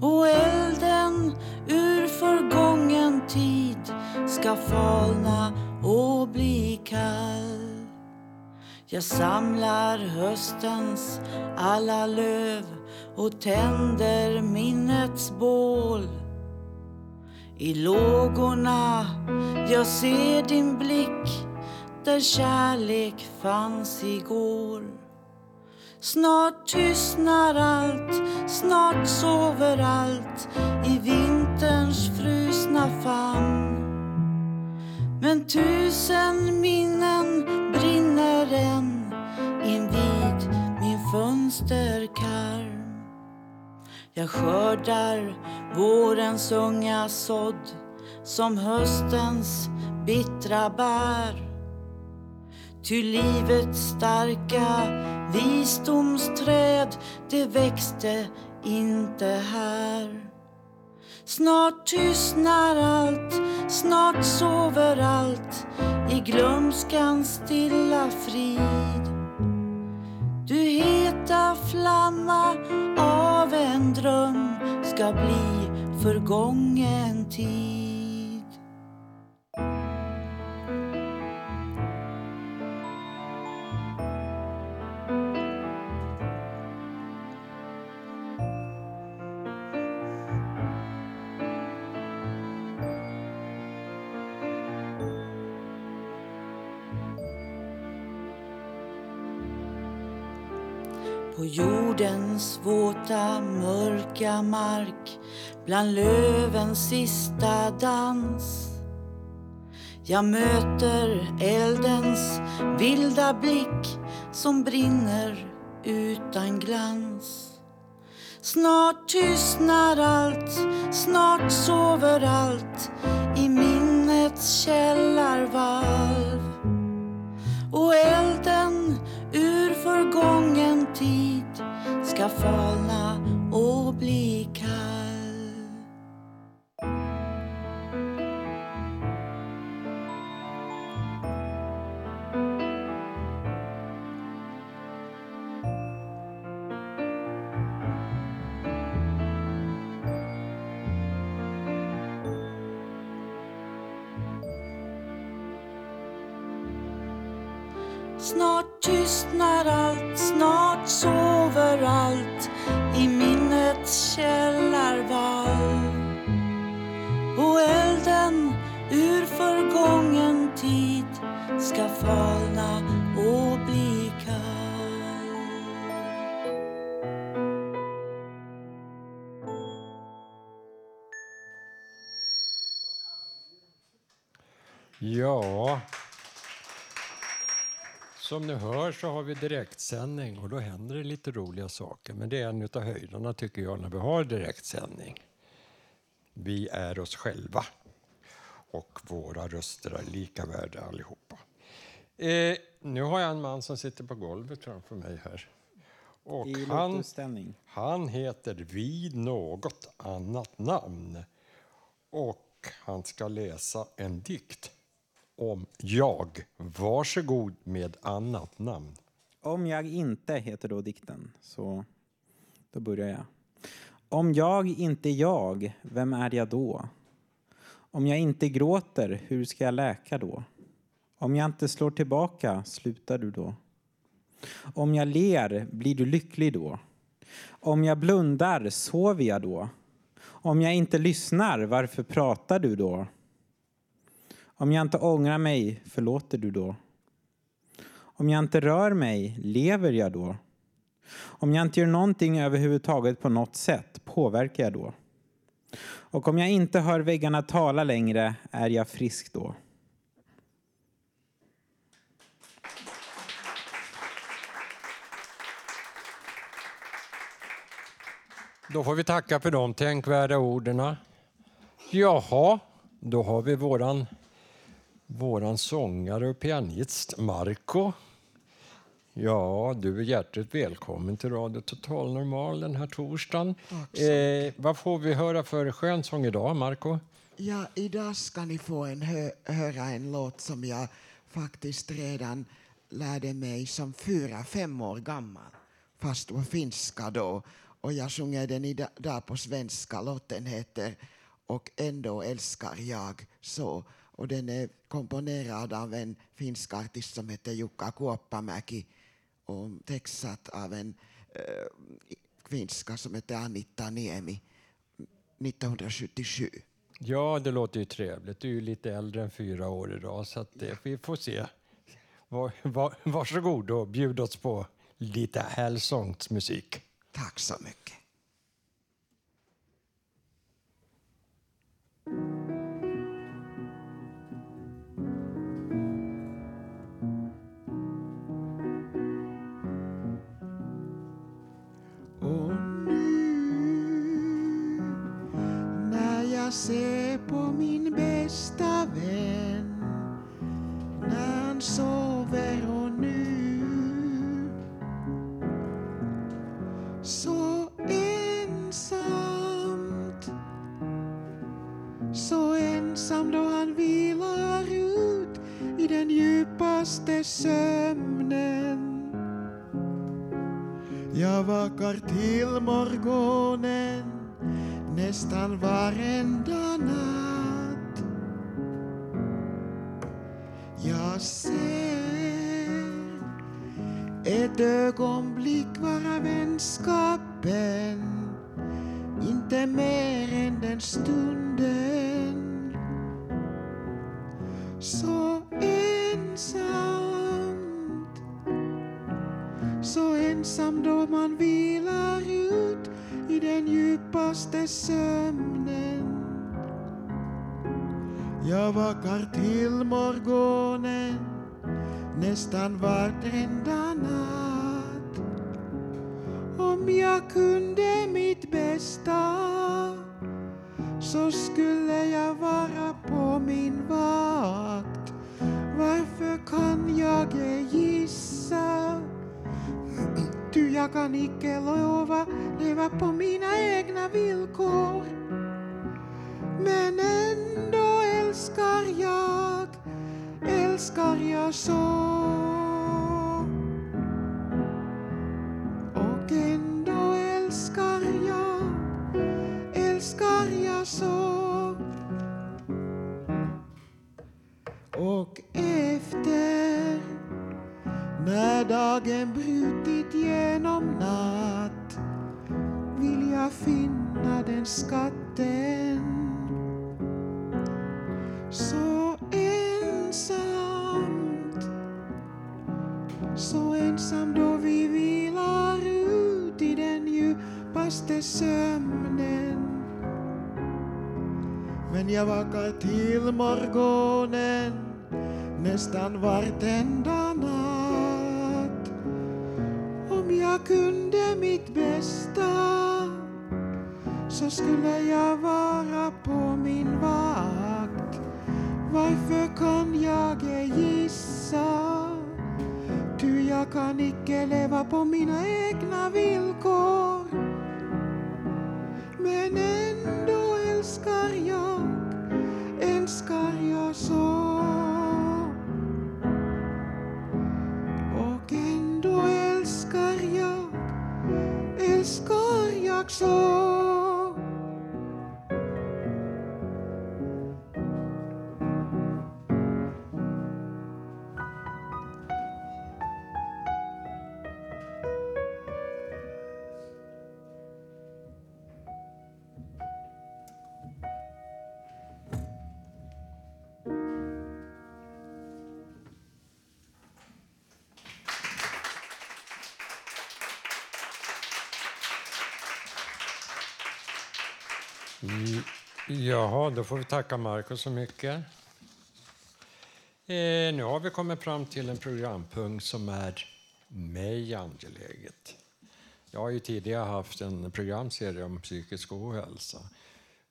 Och elden ur förgången tid ska falna och bli kall. Jag samlar höstens alla löv och tänder minnets bål. I lågorna jag ser din blick där kärlek fanns igår. Snart tystnar allt, snart sover allt i vinterns frusna famn. Men tusen minnen brinner än invid min fönsterkarm. Jag skördar vårens unga sådd som höstens bittra bär. Ty livets starka visdomsträd, det växte inte här. Snart tystnar allt, snart sover allt i glömskans stilla frid. Du heta flamma av en dröm ska bli förgången tid. Jordens våta mörka mark bland lövens sista dans. Jag möter eldens vilda blick som brinner utan glans. Snart tystnar allt, snart sover allt i minnets källarvalv. Och elden ur förgången tid ska falna och bli kall. Tystnar allt, snart sover allt i minnets källarvalv. Och elden ur förgången tid ska falna och bli kall. Ja, som ni hör så har vi direktsändning och då händer det lite roliga saker. Men det är en av höjderna tycker jag när vi har direktsändning. Vi är oss själva och våra röster är lika värda allihopa. Eh, nu har jag en man som sitter på golvet framför mig här. Och han, han heter vid något annat namn. Och han ska läsa en dikt om jag. Varsågod med annat namn. Om jag inte heter då dikten, så då börjar jag. Om jag inte är jag, vem är jag då? Om jag inte gråter, hur ska jag läka då? Om jag inte slår tillbaka, slutar du då? Om jag ler, blir du lycklig då? Om jag blundar, sover jag då? Om jag inte lyssnar, varför pratar du då? Om jag inte ångrar mig, förlåter du då? Om jag inte rör mig, lever jag då? Om jag inte gör någonting överhuvudtaget på något sätt, påverkar jag då? Och om jag inte hör väggarna tala längre, är jag frisk då? Då får vi tacka för de tänkvärda orden. Jaha, då har vi våran, våran sångare och pianist Marco. Ja, du är hjärtligt välkommen till Radio Total Normal den här torsdagen. Eh, vad får vi höra för skön sång idag, Marco? Ja, idag ska ni få en hö höra en låt som jag faktiskt redan lärde mig som fyra, fem år gammal, fast på finska då. Och jag sjunger den idag på svenska. Låten heter Och ändå älskar jag så. Och den är komponerad av en finsk artist som heter Jukka Kuoppamäki och textsatt av en eh, kvinnska som heter Anita Niemi 1977. Ja, det låter ju trevligt. Du är ju lite äldre än fyra år idag, så att det, vi får se. Var, var, varsågod och bjud oss på lite allsångsmusik. Tack så mycket. Se på min bästa vän när han sover och nu. Så ensamt så ensam då han vilar ut i den djupaste sömnen. Jag vakar till morgonen nästan varenda natt. Jag ser ett ögonblick vara vänskapen, inte mer än den stunden. Så ensamt, så ensam då man i den djupaste sömnen. Jag vakar till morgonen nästan vartenda natt. Om jag kunde mitt bästa så skulle jag vara på min vakt. Varför kan jag ej gissa? Ty jag kan icke lova leva på mina egna villkor. Men ändå älskar jag, älskar jag så. Och ändå älskar jag, älskar jag så. Dagen brutit genom natt vill jag finna den skatten. Så ensamt så ensam då vi vilar ut i den djupaste sömnen. Men jag vakar till morgonen nästan vartenda jag kunde mitt bästa så skulle jag vara på min vakt. Varför kan jag ej gissa? Ty jag kan icke leva på mina egna villkor. Men ändå älskar jag, älskar jag så. Älskar då får vi tacka Marco så mycket. Eh, nu har vi kommit fram till en programpunkt som är mig angeläget. Jag har ju tidigare haft en programserie om psykisk ohälsa.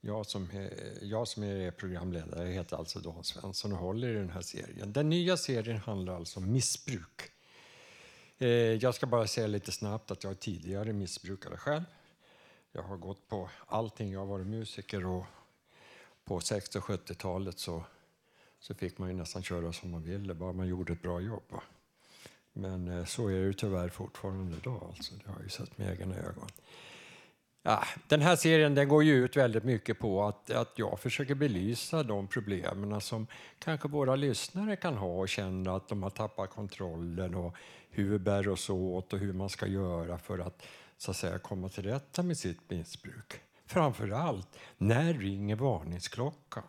Jag som, är, jag som är programledare heter alltså Dan Svensson och håller i den här serien. Den nya serien handlar alltså om missbruk. Eh, jag ska bara säga lite snabbt att jag är tidigare missbrukare själv. Jag har gått på allting. Jag har varit musiker och på 60 och 70-talet så, så fick man ju nästan köra som man ville, bara man gjorde ett bra jobb. va. Men eh, så är det ju tyvärr fortfarande idag. Alltså. Det har jag ju sett med egna ögon. Ja, den här serien den går ju ut väldigt mycket på att, att jag försöker belysa de problemen som kanske våra lyssnare kan ha och känna att de har tappat kontrollen och hur vi bär oss åt och hur man ska göra för att så att säga komma till rätta med sitt missbruk. Framför allt, när ringer varningsklockan?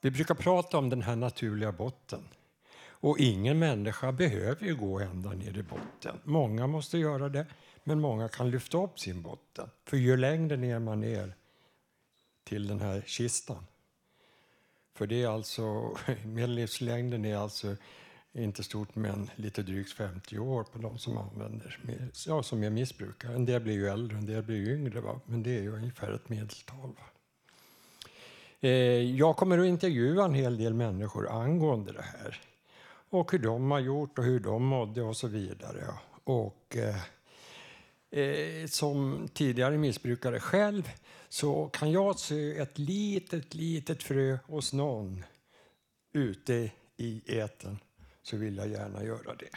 Vi brukar prata om den här naturliga botten. Och ingen människa behöver ju gå ända ner i botten. Många måste göra det, men många kan lyfta upp sin botten. För ju längre ner man är till den här kistan. För det är alltså, medellivslängden är alltså inte stort men lite drygt 50 år på de som använder, ja, som är missbrukare. En del blir ju äldre, en del blir ju yngre, va? men det är ju ungefär ett medeltal. Va? Eh, jag kommer att intervjua en hel del människor angående det här och hur de har gjort och hur de mådde och så vidare. Och eh, eh, som tidigare missbrukare själv så kan jag se ett litet, litet frö hos någon ute i eten så vill jag gärna göra det.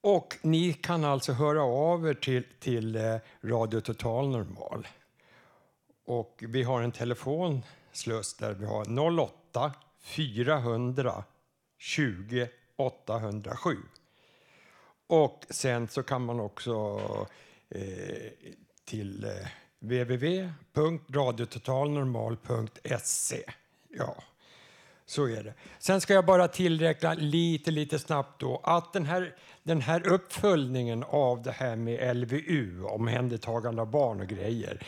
Och ni kan alltså höra av er till, till eh, Radio Total Normal. Och vi har en telefonsluss där vi har 08 400 20 807. Och sen så kan man också eh, till eh, www.radiototalnormal.se. Ja. Så är det. Sen ska jag bara tillräkna lite, lite snabbt då att den här, den här uppföljningen av det här med LVU, omhändertagande av barn och grejer,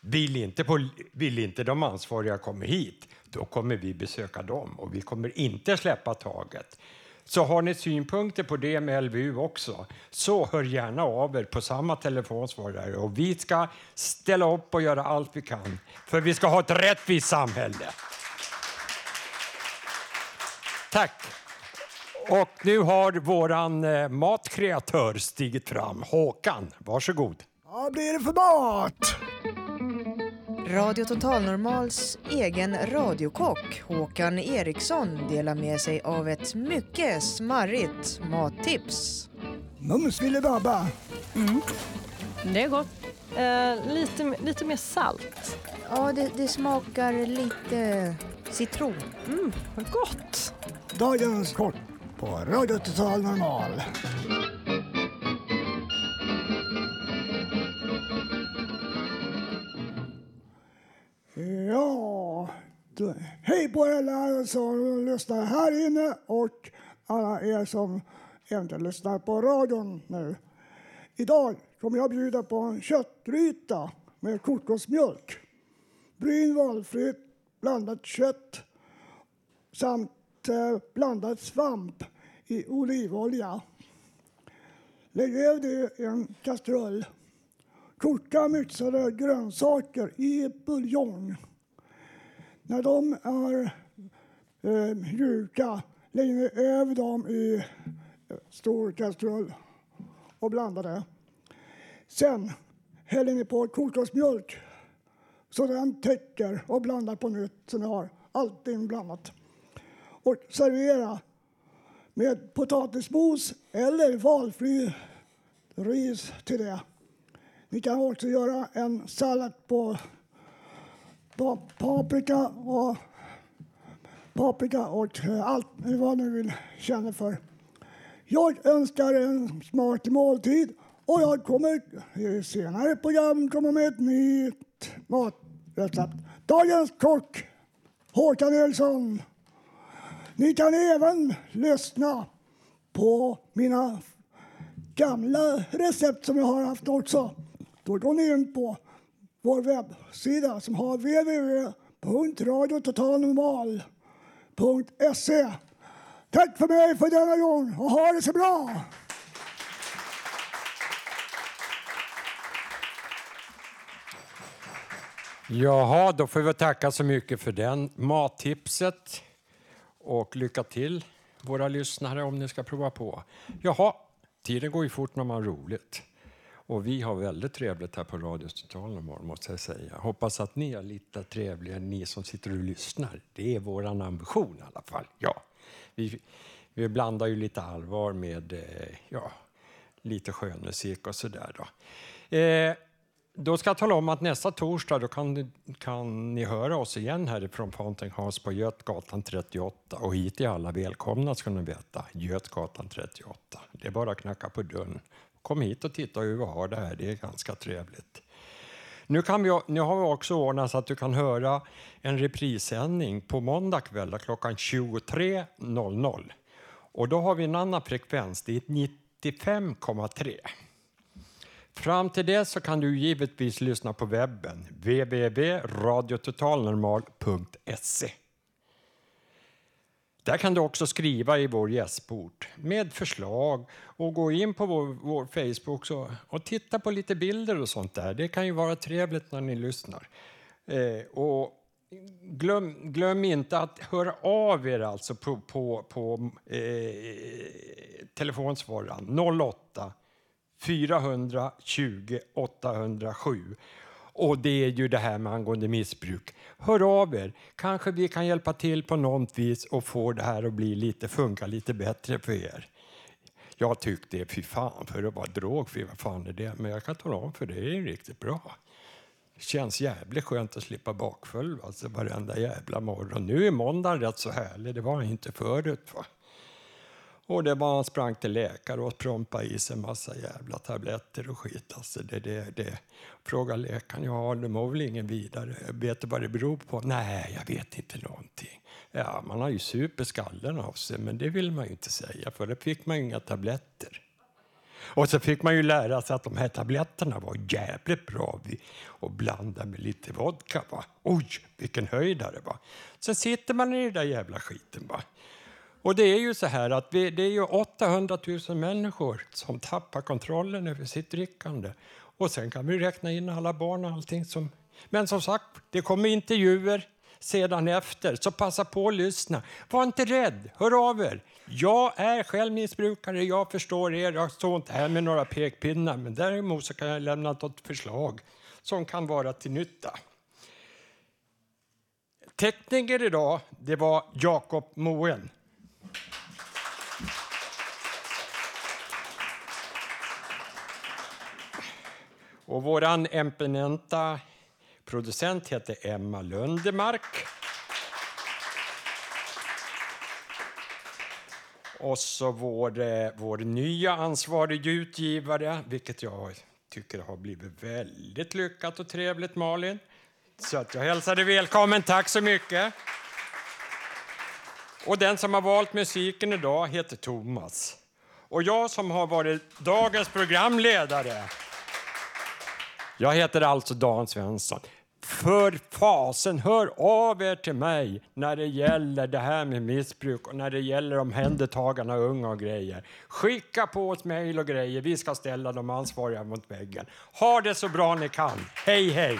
vill inte, på, vill inte de ansvariga komma hit, då kommer vi besöka dem och vi kommer inte släppa taget. Så har ni synpunkter på det med LVU också, så hör gärna av er på samma telefonsvarare och vi ska ställa upp och göra allt vi kan för vi ska ha ett rättvist samhälle. Tack! Och nu har våran eh, matkreatör stigit fram. Håkan, varsågod. Vad blir det för mat? Radio Total Normals egen radiokock Håkan Eriksson delar med sig av ett mycket smarrigt mattips. Mums filibabba. Mm. Det är gott. Eh, lite, lite mer salt. Ja, det, det smakar lite citron. Mm, vad gott! Dagens kort på Radio Total Normal. Ja, hej på er alla som lyssnar här inne och alla er som inte lyssnar på radion nu. Idag kommer jag bjuda på en köttgryta med kokosmjölk, bryn valfritt blandat kött samt Eh, blandad svamp i olivolja. Lägg över det i en kastrull. Koka mixade grönsaker i buljong. När de är eh, mjuka, lägger ni över dem i eh, stor kastrull och blandar det. Sen häller ni på kokosmjölk så den täcker och blandar på nytt så ni har allting blandat. Och servera med potatismos eller valfri ris till det. Ni kan också göra en sallad på, paprika och paprika och eh, allt vad ni vill känna för. Jag önskar en smart måltid och jag kommer i senare program komma med ett nytt matrecept. Dagens kock Håkan Nilsson. Ni kan även lyssna på mina gamla recept som jag har haft också. Då går ni in på vår webbsida som har www.radiototalnormal.se. Tack för mig för denna gång och ha det så bra! Jaha, då får vi tacka så mycket för den mattipset. Och lycka till våra lyssnare om ni ska prova på. Jaha, tiden går ju fort när man har roligt. Och vi har väldigt trevligt här på Radio Total Normal, måste jag säga. Hoppas att ni är lite trevligare, ni som sitter och lyssnar. Det är vår ambition i alla fall. Ja. Vi, vi blandar ju lite allvar med eh, ja, lite skönmusik och sådär. Då. Eh, då ska jag tala om att nästa torsdag då kan, ni- kan ni höra oss igen härifrån Fountain House på Götgatan 38. Och hit är alla välkomna ska ni veta. Götgatan 38. Det är bara att knacka på dörren. Kom hit och titta hur vi har det här. Det är ganska trevligt. Nu, kan vi, nu har vi också ordnat så att du kan höra en reprissändning på måndag kväll klockan 23.00. Och då har vi en annan frekvens, det är 95,3. Fram till dess så kan du givetvis lyssna på webben, www.radiototalnormal.se. Där kan du också skriva i vår gästport med förslag och gå in på vår, vår Facebook så, och titta på lite bilder och sånt där. Det kan ju vara trevligt när ni lyssnar. Eh, och glöm, glöm inte att höra av er alltså på, på, på eh, telefonsvararen 08 420 807. Och det är ju det här med angående missbruk. Hör av er. Kanske vi kan hjälpa till på något vis och få det här att bli lite, funka lite bättre för er. Jag tyckte, fy fan, för att vara drogfri, vad fan är det? Men jag kan tala om för det, det är riktigt bra. Det känns jävligt skönt att slippa bakfull alltså, varenda jävla morgon. Nu är måndagen rätt så härlig, det var inte förut. Va? Och det var han sprang till läkare och prompade i sig en massa jävla tabletter och skit. Alltså det, det, det. Frågade läkaren, ja det mår väl ingen vidare. Vet du vad det beror på? Nej, jag vet inte någonting. Ja, man har ju superskallen av sig, men det vill man ju inte säga, för då fick man ju inga tabletter. Och så fick man ju lära sig att de här tabletterna var jävligt bra att blanda med lite vodka. Va? Oj, vilken höjdare! Va? Sen sitter man i den där jävla skiten. Va? Och det är ju så här att vi, det är ju 800 000 människor som tappar kontrollen över sitt drickande. Och sen kan vi räkna in alla barn och allting som... Men som sagt, det kommer intervjuer sedan efter, så passa på att lyssna. Var inte rädd, hör av er. Jag är själv missbrukare, jag förstår er, jag står inte här med några pekpinnar, men däremot så kan jag lämna något förslag som kan vara till nytta. Tekniker idag, det var Jakob Moen. Och våran eminenta producent heter Emma Lundemark. Och så vår, eh, vår nya ansvarige utgivare, vilket jag tycker har blivit väldigt lyckat och trevligt, Malin. Så att jag hälsar dig välkommen. Tack så mycket. Och den som har valt musiken idag heter Thomas. Och jag som har varit dagens programledare, jag heter alltså Dan Svensson. För fasen, hör av er till mig när det gäller det här med missbruk och när det gäller omhändertagande av unga och grejer. Skicka på oss mejl och grejer. Vi ska ställa de ansvariga mot väggen. Ha det så bra ni kan. Hej, hej!